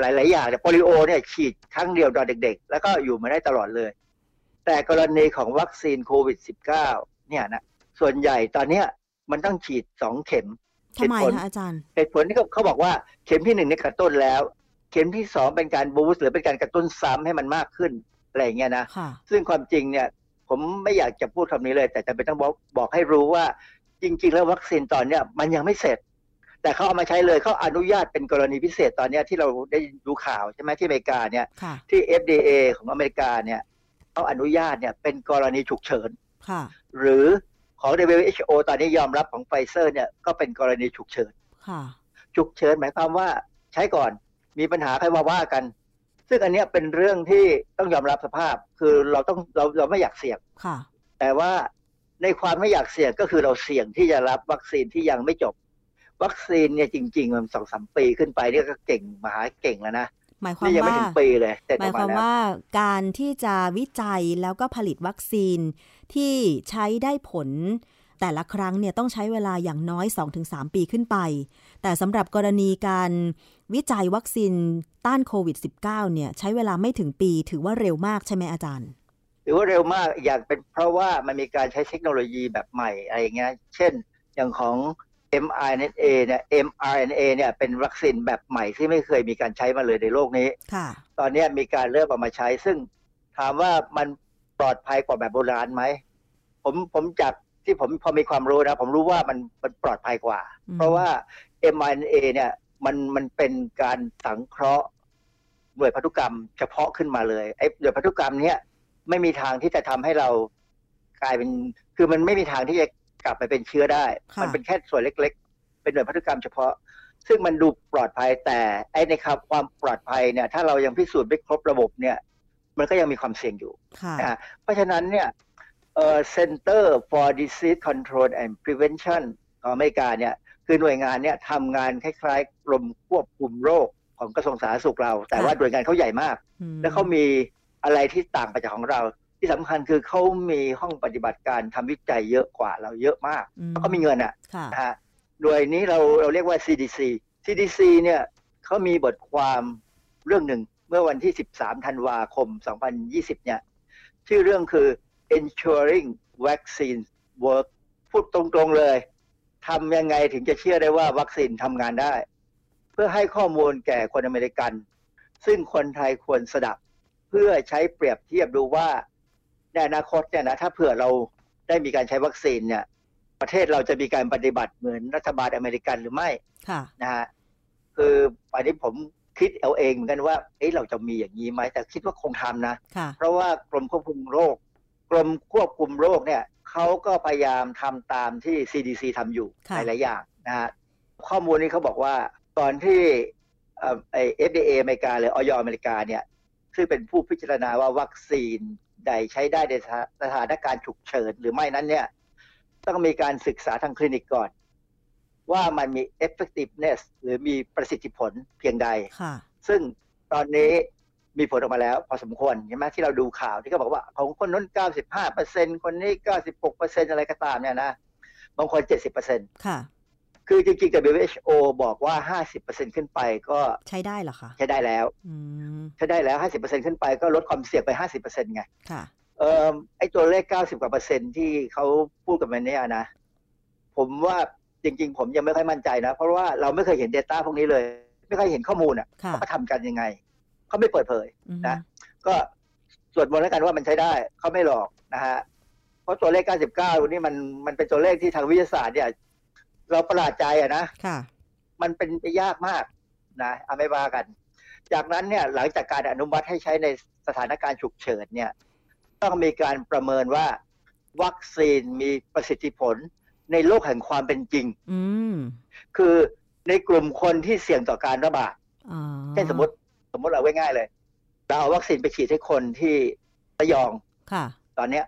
หลาย ๆ อย่างเนี่ยโปลิโอเนี่ยฉีดครั้งเดียวตอนเด็ก ๆ แล้วก็อยู่มาได้ตลอดเลย แต่กรณีของวัคซีนโควิด -19 เนี่ยนะส่วนใหญ่ตอนเนี้ยมันต้องฉีดสองเข็มทำไมเหตุผลคะอาจารย์เหตุผลที่เขาเขาบอกว่าเข็มที่หนึ่งเนี่ยกระตุ้นแล้ว เข็มที่สองเป็นการบูสต์หรือเป็นการกระตุ้นซ้ำให้มันมากขึ้นอะไรอย่างเงี้ยนะค่ะซึ่งความจริงเนี่ยผมไม่อยากจะพูดคำนี้เลย แต่จำเป็นต้องบอกบอกให้รู้ว่าจริง ๆ แล้ววัคซีนตอนเนี้ยมันยังไม่เสร็จ แต่เขาเอามาใช้เลยเขาอนุญาตเป็นกรณีพิเศษตอนเนี้ยที่เราได้ดูข่าวใช่ไหมที่อเมริกาเนี่ยค่ะที่ FDA ของอเมริกาเนี่ยเขาอนุญาตเนี่ยเป็นกรณีฉุกเฉินค่ะหรือของ WHO ตอนนี้ยอมรับของไฟเซอร์เนี่ยก็เป็นกรณีฉุกเฉินค่ะฉุกเฉินหมายความว่าใช้ก่อนมีปัญหาใครมาว่ากัน ซึ่งอันเนี้ยเป็นเรื่องที่ต้องยอมรับสภาพ คือเราต้องเราเราไม่อยากเสี่ยงค่ะแต่ว่าในความไม่อยากเสี่ยงก็คือเราเสี่ยงที่จะรับวัคซีนที่ยังไม่จบ วัคซีนเนี่ยจริง ๆ มันสองสามปีขึ้นไปเนี่ยก็เก่งมหาเก่งแล้วนะหมายความนี่ยังไม่ว่าถึงปีเลยแต่หมายความแล้วว่าการที่จะวิจัยแล้วก็ผลิตวัคซีนที่ใช้ได้ผล แต่ละครั้งเนี่ยต้องใช้เวลาอย่างน้อย 2-3 ปีขึ้นไป แต่สำหรับกรณีการวิจัยวัคซีนต้านโควิด -19 เนี่ยใช้เวลาไม่ถึงปีถือว่าเร็วมากใช่ไหมอาจารย์หรือว่าเร็วมากอีกอย่างเป็นเพราะว่ามันมีการใช้เทคโนโลยีแบบใหม่อะไรอย่างเงี้ยเช่นอย่างของ mRNA เนี่ย mRNA เนี่ยเป็นวัคซีนแบบใหม่ที่ไม่เคยมีการใช้มาเลยในโลกนี้ค่ะตอนเนี้ยมีการเริ่มเอามาใช้ ซึ่งถามว่ามันปลอดภัยกว่าแบบโบราณไหม ผมผมจากที่ผมพอมีความรู้นะ ผมรู้ว่ามันมันปลอดภัยกว่าอืมเพราะว่า mRNA เนี่ยมันมันเป็นการสังเคราะห์หน่วยพันธุกรรมเฉพาะขึ้นมาเลยไอ้หน่วยพันธุกรรมเนี้ยไม่มีทางที่จะทำให้เรากลายเป็น คือมันไม่มีทางที่จะ กลับไปเป็นเชื้อได้ค่ะมันเป็นแค่ส่วนเล็ก ๆ เป็นหน่วยพันธุกรรมเฉพาะ ซึ่งมันดูปลอดภัยแต่ไอ้ในครับความปลอดภัยเนี่ย ถ้าเรายังพิสูจน์ไม่ครบระบบเนี่ย มันก็ยังมีความเสี่ยงอยู่ค่ะนะฮะเพราะฉะนั้นเนี่ยเอ่อ Center for Disease Control and Prevention ของอเมริกาเนี่ยคือหน่วยงานเนี่ยทำงานคล้ายๆกรมควบคุมโรคของกระทรวงสาธารณสุขเรา แต่ว่าหน่วยงานเขาใหญ่มากอืมแล้วเขามีอะไรที่ต่างไปจากของเรา ที่สำคัญคือเขามีห้องปฏิบัติการทำวิจัยเยอะกว่าเราเยอะมากอืมเพราะเขามีเงินอะค่ะนะฮะหน่วยนี้เราเราเรียกว่า CDC CDC เนี่ยเขามีบทความเรื่องหนึ่งเมื่อวันที่ 13 ธันวาคม 2020 เนี่ย ชื่อเรื่องคือ ensuring vaccine work พูดตรงๆเลยทำยังไงถึงจะเชื่อได้ว่าวัคซีนทำงานได้ เพื่อให้ข้อมูลแก่คนอเมริกัน ซึ่งคนไทยควรสดับ เพื่อใช้เปรียบเทียบดูว่า ในอนาคตเนี่ยนะถ้าเผื่อเราได้มีการใช้วัคซีนเนี่ย ประเทศเราจะมีการปฏิบัติเหมือนรัฐบาลอเมริกันหรือไม่ค่ะนะฮะคืออันนี้ผมคิดเอาเองเหมือนกันว่าเอ๊ะเราจะมีอย่างนี้ไหมแต่คิดว่าคงทำนะค่ะเพราะว่ากรมควบคุมโรค กรมควบคุมโรคเนี่ยเขาก็พยายามทำตามที่ CDC ทำอยู่ค่ะหลายๆอย่างนะฮะข้อมูลนี้เขาบอกว่าตอนที่เอ่อไอ้ FDA อเมริกาหรือออยอเมริกาเนี่ยซึ่งเป็นผู้พิจารณาว่าวัคซีน ใดใช้ได้ในสถานการณ์ฉุกเฉินหรือไม่นั้นเนี่ย ต้องมีการศึกษาทางคลินิกก่อน ว่ามันมี effectiveness หรือมีประสิทธิผลเพียงใดค่ะซึ่งตอนนี้มีผลออกมาแล้ว พอสมควรใช่ไหมที่เราดูข่าวที่เขาบอกว่า ของคนนู้น 95เปอร์เซ็นคนนี้ 96เปอร์เซ็นอะไรก็ตามเนี่ยนะบางคน 70เปอร์เซ็นค่ะ คือจริงๆ WHO บอกว่า 50เปอร์เซ็นขึ้นไปก็ใช้ได้เหรอคะ ใช้ได้แล้วอืมใช้ได้แล้ว 50เปอร์เซ็นขึ้นไปก็ลดความเสี่ยงไป 50เปอร์เซ็นไง ค่ะ เอ่อไอตัวเลข 90 กว่าเปอร์เซ็นต์ที่เขาพูดกันมาเนี่ยนะ ผมว่าจริงๆ ผมยังไม่ค่อยมั่นใจนะ เพราะว่าเราไม่เคยเห็น Data พวกนี้เลย ไม่เคยเห็นข้อมูลอะค่ะว่าเขาทำกันยังไง เขาไม่เปิดเผยอืมนะ ก็ส่วนบนแล้วกันว่ามันใช้ได้เขาไม่หลอกนะฮะเพราะตัวเลข 99 นี่มันมันเป็นตัวเลขที่ทางวิทยาศาสตร์เนี่ย เราประหลาดใจอะนะค่ะมันเป็นไปยากมากนะเอาไม่ว่ากัน จากนั้นเนี่ยหลังจากการอนุมัติให้ใช้ในสถานการณ์ฉุกเฉินเนี่ย ต้องมีการประเมินว่าวัคซีนมีประสิทธิผลในโลกแห่งความเป็นจริงอืมคือในกลุ่มคนที่เสี่ยงต่อการระบาดอ๋อเช่นสมมติ สมมติเอาไว้ง่ายเลย เราเอาวัคซีนไปฉีดให้คนที่ระยองค่ะตอนเนี้ย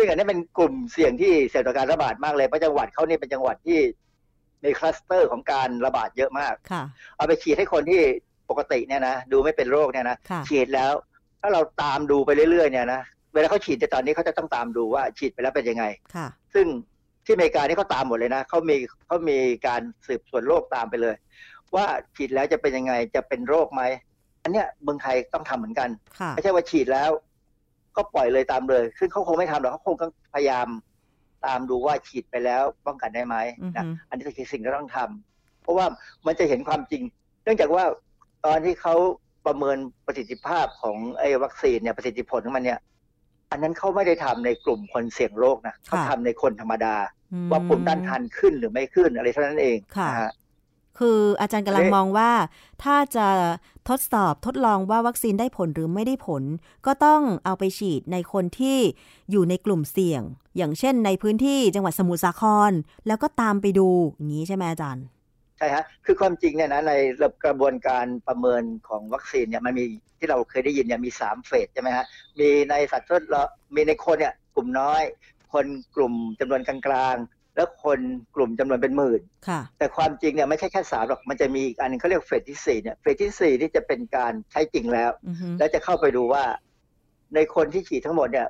ซึ่งอันนี้เป็นกลุ่มเสี่ยงที่เสี่ยงต่อการระบาดมากเลยเพราะจังหวัดเขานี่เป็นจังหวัดที่มีคลัสเตอร์ของการระบาดเยอะมากค่ะเอาไปฉีดให้คนที่ปกติเนี่ยนะดูไม่เป็นโรคเนี่ยนะค่ะฉีดแล้ว ถ้าเราตามดูไปเรื่อยๆเนี่ยนะเวลาเขาฉีดในตอนนี้เขาจะต้องตามดูว่าฉีดไปแล้วเป็นยังไงค่ะซึ่งที่อเมริกานี่เขาตามหมดเลยนะเขามีเขามีการสืบสวนโรคตามไปเลย ว่าฉีดแล้วจะเป็นยังไงจะเป็นโรคไหมอันเนี้ยเมืองไทยต้องทำเหมือนกันค่ะไม่ใช่ว่าฉีดแล้ว ก็ปล่อยเลยตามเลย ซึ่งเขาคงไม่ทำหรอกเขาคงต้องพยายามตามดูว่าฉีดไปแล้วป้องกันได้ไหมอือนะฮึอันนี้คือสิ่งที่ต้องทำเพราะว่ามันจะเห็นความจริง เนื่องจากว่าตอนที่เขาประเมินประสิทธิภาพของไอ้วัคซีนเนี่ยประสิทธิผลของมันเนี่ย อันนั้นเขาไม่ได้ทำในกลุ่มคนเสี่ยงโรคนะเขาทำในคนธรรมดาอืมว่าภูมิต้านทานขึ้นหรือไม่ขึ้นอะไรเท่านั้นเองค่ะนะฮะ คืออาจารย์กำลังเอ๊ะมองว่าถ้าจะทดสอบทดลองว่าวัคซีนได้ผลหรือไม่ได้ผล ก็ต้องเอาไปฉีดในคนที่อยู่ในกลุ่มเสี่ยง อย่างเช่นในพื้นที่จังหวัดสมุทรสาคร แล้วก็ตามไปดูอย่างนี้ใช่ไหมอาจารย์ใช่ฮะคือความจริงเนี่ยนะในกระบวนการประเมินของวัคซีนเนี่ยมันมีที่เราเคยได้ยินเนี่ยมีสามเฟสใช่ไหมฮะมีในสัตว์ทดลองมีในคนเนี่ยกลุ่มน้อย คนกลุ่มจำนวนกลางๆ แล้วคนกลุ่มจำนวนเป็นหมื่นค่ะแต่ความจริงเนี่ยไม่ใช่แค่สามหรอก มันจะมีอีกอันหนึงเขาเรียกเฟสที่สี่เนี่ย เฟสที่สี่นี่จะเป็นการใช้จริงแล้วอือฮึแล้วจะเข้าไปดูว่า ในคนที่ฉีดทั้งหมดเนี่ย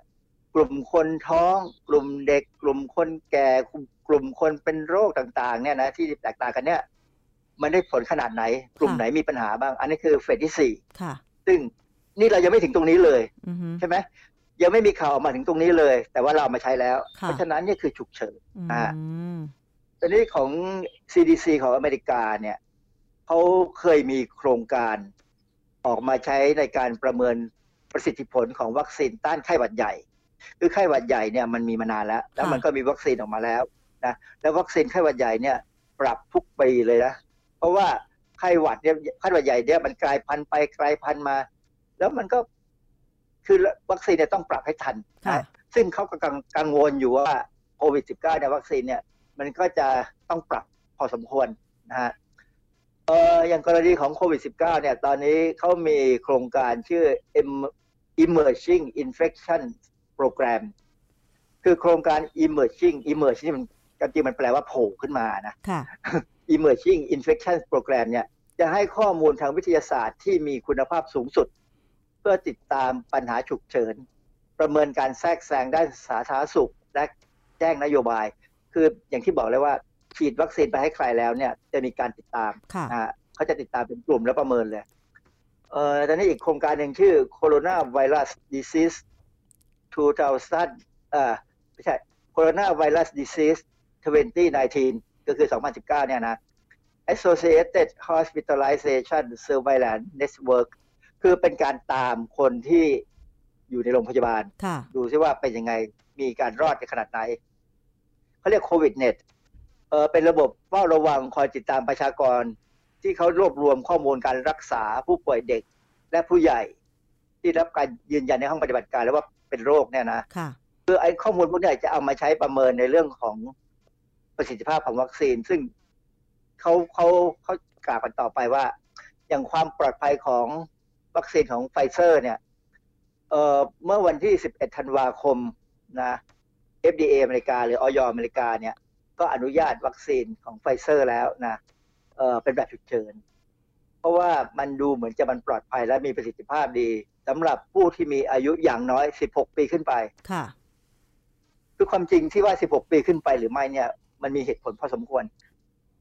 กลุ่มคนท้อง กลุ่มเด็ก กลุ่มคนแก่กลุ่มกลุ่มคนเป็นโรคต่างๆ เนี่ยนะที่แตกต่างกันเนี่ย มันได้ผลขนาดไหน กลุ่มไหนมีปัญหาบ้าง อันนี้คือเฟสที่สี่ค่ะซึ่งนี่เรายังไม่ถึงตรงนี้เลยอือฮึใช่ไหม ยังไม่มีข่าวออกมาถึงตรงนี้เลย แต่ว่าเราเอามาใช้แล้วค่ะเพราะฉะนั้นเนี่ยคือฉุกเฉินอือ่ามตอนนี้ของ CDC ของอเมริกาเนี่ยเขาเคยมีโครงการออกมาใช้ในการประเมินประสิทธิผลของวัคซีนต้านไข้หวัดใหญ่ คือไข้หวัดใหญ่เนี่ยมันมีมานานแล้ว แล้วมันก็มีวัคซีนออกมาแล้วนะแล้ววัคซีนไข้หวัดใหญ่เนี่ย ปรับทุกปีเลยนะเพราะว่าไข้หวัดเนี่ยไข้หวัดใหญ่เนี่ยมันกลายพันธุ์ไปกลายพันธุ์มา แล้วมันก็ คือวัคซีนเนี่ยต้องปรับให้ทันค่ะนะซึ่งเขาก็กังกังวลอยู่ว่าโควิด -19 เนี่ยวัคซีนเนี่ยมันก็จะต้องปรับพอสมควรนะฮะเอออย่างกรณีของโควิด -19 เนี่ยตอนนี้เขามีโครงการชื่อ Em- Emerging Infection Program คือโครงการ Emerging Emerge นี่มันจริงๆมันแปลว่าโผล่ขึ้นมานะค่ะ Emerging Infection Program เนี่ยจะให้ข้อมูลทางวิทยาศาสตร์ที่มีคุณภาพสูงสุด เพื่อติดตามปัญหาฉุกเฉิน ประเมินการแทรกแซงด้านสาธารณสุข และแจ้งนโยบาย คืออย่างที่บอกเลยว่า ฉีดวัคซีนไปให้ใครแล้วเนี่ยจะมีการติดตามค่ะนะฮะเขาจะติดตามเป็นกลุ่มแล้วประเมินเลยเอ่อตอนนี้อีกโครงการหนึ่งชื่อ Corona Virus Disease 2000เอ่อไม่ใช่ Corona Virus Disease 2019 ก็คือ 2019 เนี่ยนะ Associated Hospitalization Surveillance Network คือเป็นการตามคนที่อยู่ในโรงพยาบาล ค่ะ ดูซิว่าเป็นยังไงมีการรอดกันขนาดไหนเขาเรียกโควิดเน็ตเออเป็นระบบเฝ้าระวังคอยติดตามประชากร ที่เขารวบรวมข้อมูลการรักษาผู้ป่วยเด็กและผู้ใหญ่ ที่รับการยืนยันในห้องปฏิบัติการแล้วว่าเป็นโรคเนี่ยนะค่ะ คือไอ้ข้อมูลพวกเนี้จะเอามาใช้ประเมินในเรื่องของประสิทธิภาพของวัคซีน ซึ่งเขาเขาเขากล่าวกันต่อไปว่า อย่างความปลอดภัยของ วัคซีนของไฟเซอร์ เนี่ยเอ่อเมื่อวันที่ 11 ธันวาคมนะ FDA อเมริกา หรืออย.อเมริกาเนี่ย ก็อนุญาตวัคซีนของไฟเซอร์แล้วนะเออเป็นแบบฉุกเฉิน เพราะว่ามันดูเหมือนจะมันปลอดภัยและมีประสิทธิภาพดีสำหรับผู้ที่มีอายุอย่างน้อย 16 ปีขึ้นไป ค่ะ คือความจริงที่ว่า 16 ปีขึ้นไปหรือไม่เนี่ย มันมีเหตุผลพอสมควร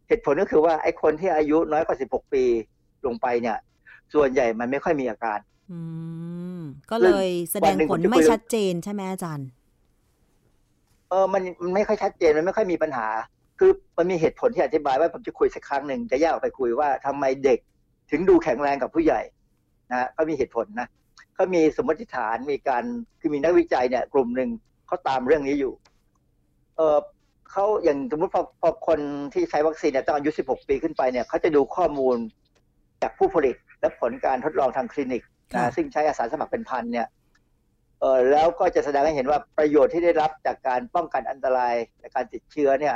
เหตุผลก็คือว่าไอ้คนที่อายุน้อยกว่า 16 ปีลงไปเนี่ย ส่วนใหญ่มันไม่ค่อยมีอาการ อืม ก็เลยแสดงผลไม่ชัดเจนใช่ไหมอาจารย์ เออมันมันไม่ค่อยชัดเจนมันไม่ค่อยมีปัญหา คือมันมีเหตุผลที่อธิบายว่าผมจะคุยสักครั้งหนึ่งจะแยกออกไปคุยว่าทำไมเด็กถึงดูแข็งแรงกับผู้ใหญ่นะก็มีเหตุผลนะเขามีสมมติฐานมีการคือมีนักวิจัยเนี่ย กลุ่มหนึ่งเขาตามเรื่องนี้อยู่ เออเขาอย่างสมมติพอพอคนที่ใช้วัคซีนเนี่ยต้องอายุ 16 ปีขึ้นไปเนี่ยเขาจะดูข้อมูลจากผู้ผลิต และผลการทดลองทางคลินิกค่ะนะซึ่งใช้อาสาสมัครเป็นพันเนี่ยเออแล้วก็จะแสดงให้เห็นว่าประโยชน์ที่ได้รับจากการป้องกันอันตรายจากการติดเชื้อเนี่ย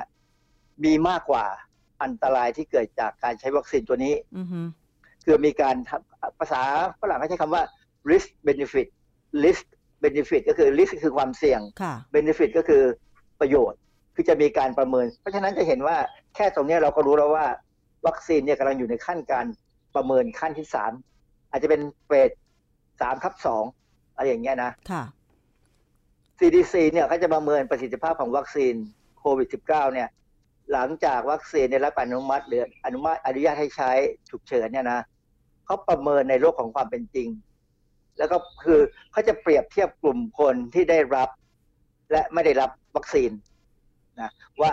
มีมากกว่าอันตรายที่เกิดจากการใช้วัคซีนตัวนี้อือฮึคือมีการทำภาษาฝรั่งเขาใช้คำว่า risk benefit risk benefit ก็คือ risk คือความเสี่ยงค่ะ benefit ก็คือประโยชน์ คือจะมีการประเมิน เพราะฉะนั้นจะเห็นว่าแค่ตรงเนี้ยเราก็รู้แล้วว่า วัคซีนเนี่ยกำลังอยู่ในขั้นการ ประเมินขั้นที่สามอาจจะเป็นเฟสสามทับสองอะไรอย่างเงี้ยนะค่ะ CDC เนี่ยเขาจะประเมินประสิทธิภาพของวัคซีนโควิด -19 เนี่ย หลังจากวัคซีนได้รับอนุมัติหรืออนุมัติอนุญาตให้ใช้ฉุกเฉินเนี่ยนะเขาประเมินในโลกของความเป็นจริง แล้วก็คือเขาจะเปรียบเทียบกลุ่มคนที่ได้รับ และไม่ได้รับวัคซีนนะว่า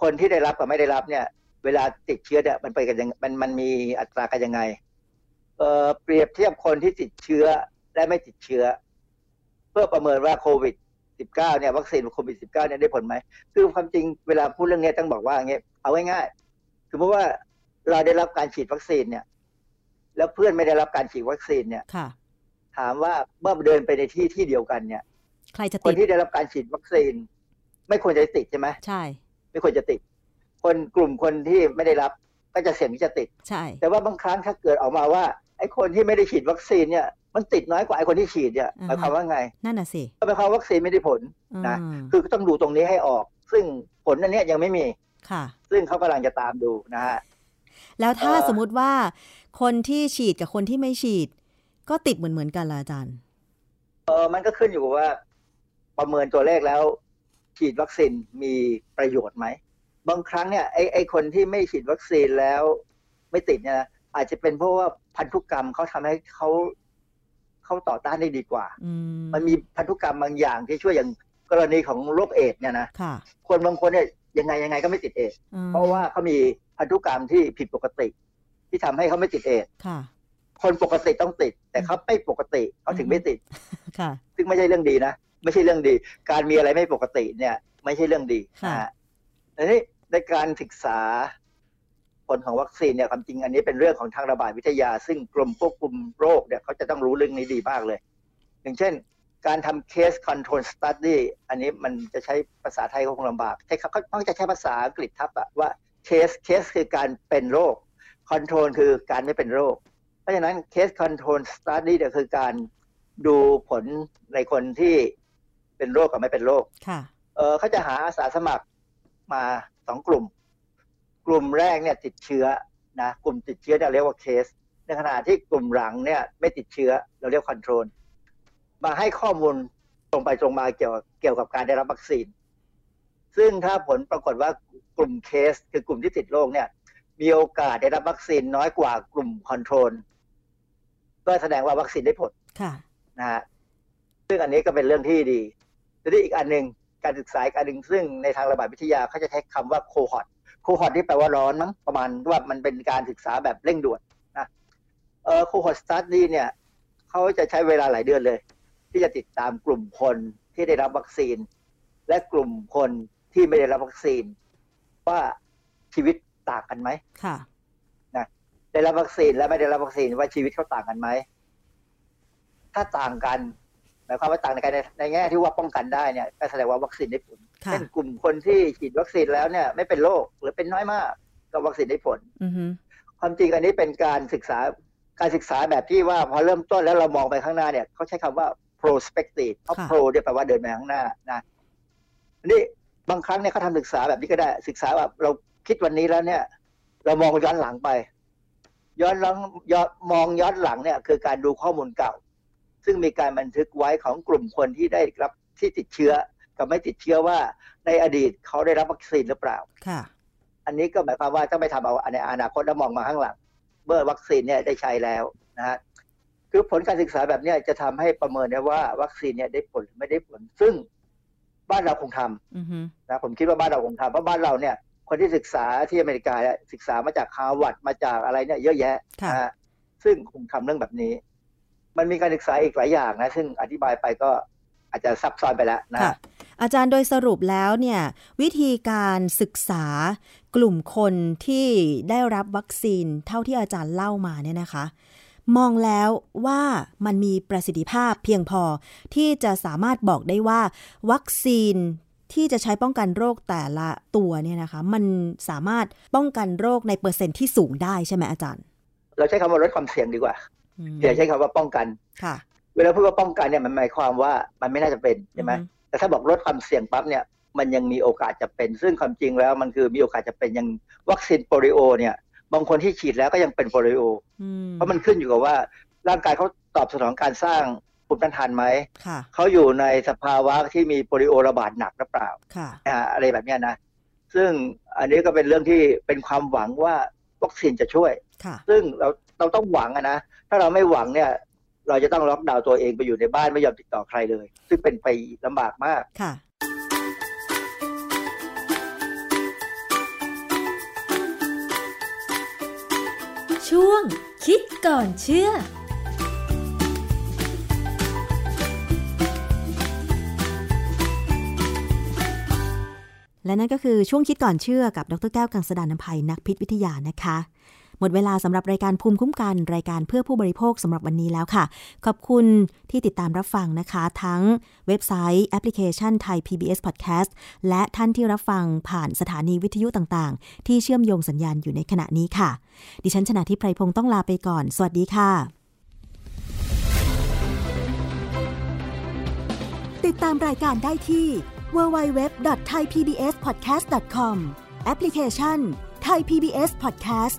คนที่ได้รับกับไม่ได้รับเนี่ย เวลาติดเชื้อเนี่ยมันไปกันยังมันมันมีอัตรากันยังไง เอ่อเปรียบเทียบคนที่ติดเชื้อและไม่ติดเชื้อ เพื่อประเมินว่าโควิด 19 เนี่ยวัคซีนโควิด 19 เนี่ยได้ผลไหม คือความจริงเวลาพูดเรื่องนี้ต้องบอกว่าอย่างเงี้ยเอาง่ายๆสมมติว่าเราได้รับการฉีดวัคซีนเนี่ย แล้วเพื่อนไม่ได้รับการฉีดวัคซีนเนี่ยค่ะถามว่าเมื่อเดินไปในที่ที่เดียวกันเนี่ย ใครจะคตินดที่ได้รับการฉีดวัคซีน ไม่ควรจะติดใช่ไหมใช่ ไม่ควรจะติด คนกลุ่มคนที่ไม่ได้รับก็จะเสี่ยงที่จะติด ใช่ แต่ว่าบางครั้งถ้าเกิดออกมาว่าไอ้คนที่ไม่ได้ฉีดวัคซีนเนี่ยมันติดน้อยกว่าไอ้คนที่ฉีดเนี่ยหมายความว่าไง นั่นน่ะสิก็หมายความว่าวัคซีนไม่ได้ผลนะอืมคือต้องดูตรงนี้ให้ออก ซึ่งผลอันเนี้ยยังไม่มีค่ะ ซึ่งเขากำลังจะตามดูนะฮะแล้วถ้าเอ่อสมมุติว่าคนที่ฉีดกับคนที่ไม่ฉีด ก็ติดเหมือนเหมือนๆกันละอาจารย์เออมันก็ขึ้นอยู่กับว่า ประเมินตัวเลขแล้ว ฉีดวัคซีนมีประโยชน์ไหม บางครั้งเนี่ยไอ้ไอ้คนที่ไม่ฉีดวัคซีนแล้วไม่ติดเนี่ยนะอาจจะเป็นเพราะว่าพันธุกรรมเขาทำให้เขาเขาต่อต้านได้ดีกว่าอืมมันมีพันธุกรรมบางอย่างที่ช่วยอย่างกรณีของโรคเอดส์เนี่ยนะค่ะคนบางคนเนี่ยยังไงยังไงก็ไม่ติดเอดส์อืมเพราะว่าเขามีพันธุกรรมที่ผิดปกติ ที่ทำให้เขาไม่ติดเอดส์ค่ะคนปกติต้องติด แต่เขาไม่ปกติเขาถึงไม่ติดค่ะ ซึ่งไม่ใช่เรื่องดีนะ ไม่ใช่เรื่องดี การมีอะไรไม่ปกติเนี่ย ไม่ใช่เรื่องดีค่ะนะฮะทีนี้ ในการศึกษาผลของวัคซีนเนี่ยความจริงอันนี้เป็นเรื่องของทางระบาดวิทยา ซึ่งกรมควบคุมโรคเนี่ยเขาจะต้องรู้เรื่องนี้ดีมากเลย อย่างเช่น การทำ case control study อันนี้มันจะใช้ภาษาไทยคงลำบากใช่ครับเขาต้องจะใช้ภาษาอังกฤษทับอะว่า case case คือการเป็นโรค control คือการไม่เป็นโรค เพราะฉะนั้น case control study เนี่ยคือการดูผลในคนที่เป็นโรคกับไม่เป็นโรคค่ะเออเขาจะหาอาสาสมัครมา สองกลุ่ม กลุ่มแรกเนี่ยติดเชื้อนะกลุ่มติดเชื้อเนี่ยเรียกว่าเคส ในขณะที่กลุ่มหลังเนี่ยไม่ติดเชื้อเราเรียกคอนโทรลมาให้ข้อมูลตรงไปตรงมาเกี่ยวกับเกี่ยวกับการได้รับวัคซีน ซึ่งถ้าผลปรากฏว่ากลุ่มเคส คือกลุ่มที่ติดโรคเนี่ยมีโอกาสได้รับวัคซีนน้อยกว่ากลุ่มคอนโทรลก็แสดงว่าวัคซีนได้ผลค่ะนะฮะซึ่งอันนี้ก็เป็นเรื่องที่ดีทีนี้อีกอันหนึ่ง การศึกษาอีกอันหนึ่งซึ่งในทางระบาดวิทยาเขาจะใช้คำว่า cohort cohort ที่แปลว่าร้อนมั้งประมาณว่ามันเป็นการศึกษาแบบเร่งด่วนนะเออ cohort study เนี่ยเขาจะใช้เวลาหลายเดือนเลย ที่จะติดตามกลุ่มคนที่ได้รับวัคซีน และกลุ่มคนที่ไม่ได้รับวัคซีน ว่าชีวิตต่างกันไหมค่ะได้รับวัคซีนและไม่ได้รับวัคซีนว่าชีวิตเขาต่างกันไหมถ้าต่างกัน หมายความว่าต่างกันในในแง่ที่ว่าป้องกันได้เนี่ยก็แสดงว่าวัคซีนได้ผลค่ะเช่นกลุ่มคนที่ฉีดวัคซีนแล้วเนี่ยไม่เป็นโรคหรือเป็นน้อยมาก ก็วัคซีนได้ผลอือฮึความจริงอันนี้เป็นการศึกษาการศึกษาแบบที่ว่าพอเริ่มต้นแล้วเรามองไปข้างหน้าเนี่ยเขาใช้คำว่า prospective เพราะ pro เนี่ยแปลว่าเดินไปข้างหน้านะอันนี้บางครั้งเนี่ยเขาทำศึกษาแบบนี้ก็ได้ ศึกษาแบบเราคิดวันนี้แล้วเนี่ย เรามองย้อนหลังไป ย้อนหลังย้อนมองย้อนหลังเนี่ย คือการดูข้อมูลเก่า ซึ่งมีการบันทึกไว้ของกลุ่มคนที่ได้รับที่ติดเชื้อกับไม่ติดเชื้อว่าในอดีตเขาได้รับวัคซีนหรือเปล่าค่ะ อันนี้ก็หมายความว่าต้องไปทำเอาในอนาคตแล้วมองมาข้างหลังเมื่อวัคซีนเนี่ยได้ใช้แล้วนะฮะคือผลการศึกษาแบบเนี้ยจะทำให้ประเมินได้ว่าวัคซีนเนี่ยได้ผลหรือไม่ได้ผล ซึ่งบ้านเราคงทำอือฮึนะผมคิดว่าบ้านเราคงทำเพราะบ้านเราเนี่ย คนที่ศึกษาที่อเมริกาเนี่ยศึกษามาจากฮาร์วาร์ดมาจากอะไรเนี่ยเยอะแยะค่ะนะฮะซึ่งคงทำเรื่องแบบนี้ มันมีการศึกษาอีกหลายอย่างนะ ซึ่งอธิบายไปก็อาจจะซับซ้อนไปแล้วนะค่ะฮะอาจารย์โดยสรุปแล้วเนี่ยวิธีการศึกษากลุ่มคนที่ได้รับวัคซีนเท่าที่อาจารย์เล่ามาเนี่ยนะคะ มองแล้วว่ามันมีประสิทธิภาพเพียงพอที่จะสามารถบอกได้ว่า วัคซีนที่จะใช้ป้องกันโรคแต่ละตัวเนี่ยนะคะ มันสามารถป้องกันโรคในเปอร์เซ็นต์ที่สูงได้ใช่ไหมอาจารย์ เราใช้คำว่าลดความเสี่ยงดีกว่า อืมอย่าใช้คำว่าป้องกันค่ะเวลาพูดว่าป้องกันเนี่ยมันหมายความว่ามันไม่น่าจะเป็นใช่ไหมอือฮึแต่ถ้าบอกลดความเสี่ยงปั๊บเนี่ยมันยังมีโอกาสจะเป็น ซึ่งความจริงแล้วมันคือมีโอกาสจะเป็นอย่างวัคซีนโปลิโอเนี่ย บางคนที่ฉีดแล้วก็ยังเป็นโปลิโออืมเพราะมันขึ้นอยู่กับว่าร่างกายเขาตอบสนองการสร้างภูมิต้านทานไหมค่ะเขาอยู่ในสภาวะที่มีโปลิโอระบาดหนักหรือเปล่าค่ะนะฮะอะไรแบบเนี้ยนะ ซึ่งอันนี้ก็เป็นเรื่องที่เป็นความหวังว่าวัคซีนจะช่วยค่ะซึ่งเราเราต้องหวังอะนะ ถ้าเราไม่หวังเนี่ย เราจะต้องล็อกดาวน์ตัวเองไปอยู่ในบ้านไม่ยอมติดต่อใครเลย ซึ่งเป็นไปลำบากมากค่ะ ช่วงคิดก่อนเชื่อและนั่นก็คือช่วงคิดก่อนเชื่อกับดรแก้วกังสดานนภัยนักพิษวิทยานะคะ หมดเวลาสำหรับรายการภูมิคุ้มกันรายการเพื่อผู้บริโภคสำหรับวันนี้แล้วค่ะ ขอบคุณที่ติดตามรับฟังนะคะ ทั้งเว็บไซต์แอปพลิเคชันไทย PBS Podcast และท่านที่รับฟังผ่านสถานีวิทยุต่างๆ ที่เชื่อมโยงสัญญาณอยู่ในขณะนี้ค่ะ ดิฉันชนะทิพไพรพงศ์ต้องลาไปก่อน สวัสดีค่ะ ติดตามรายการได้ที่ www.thaipbspodcast.com แอปพลิเคชัน Thai PBS Podcast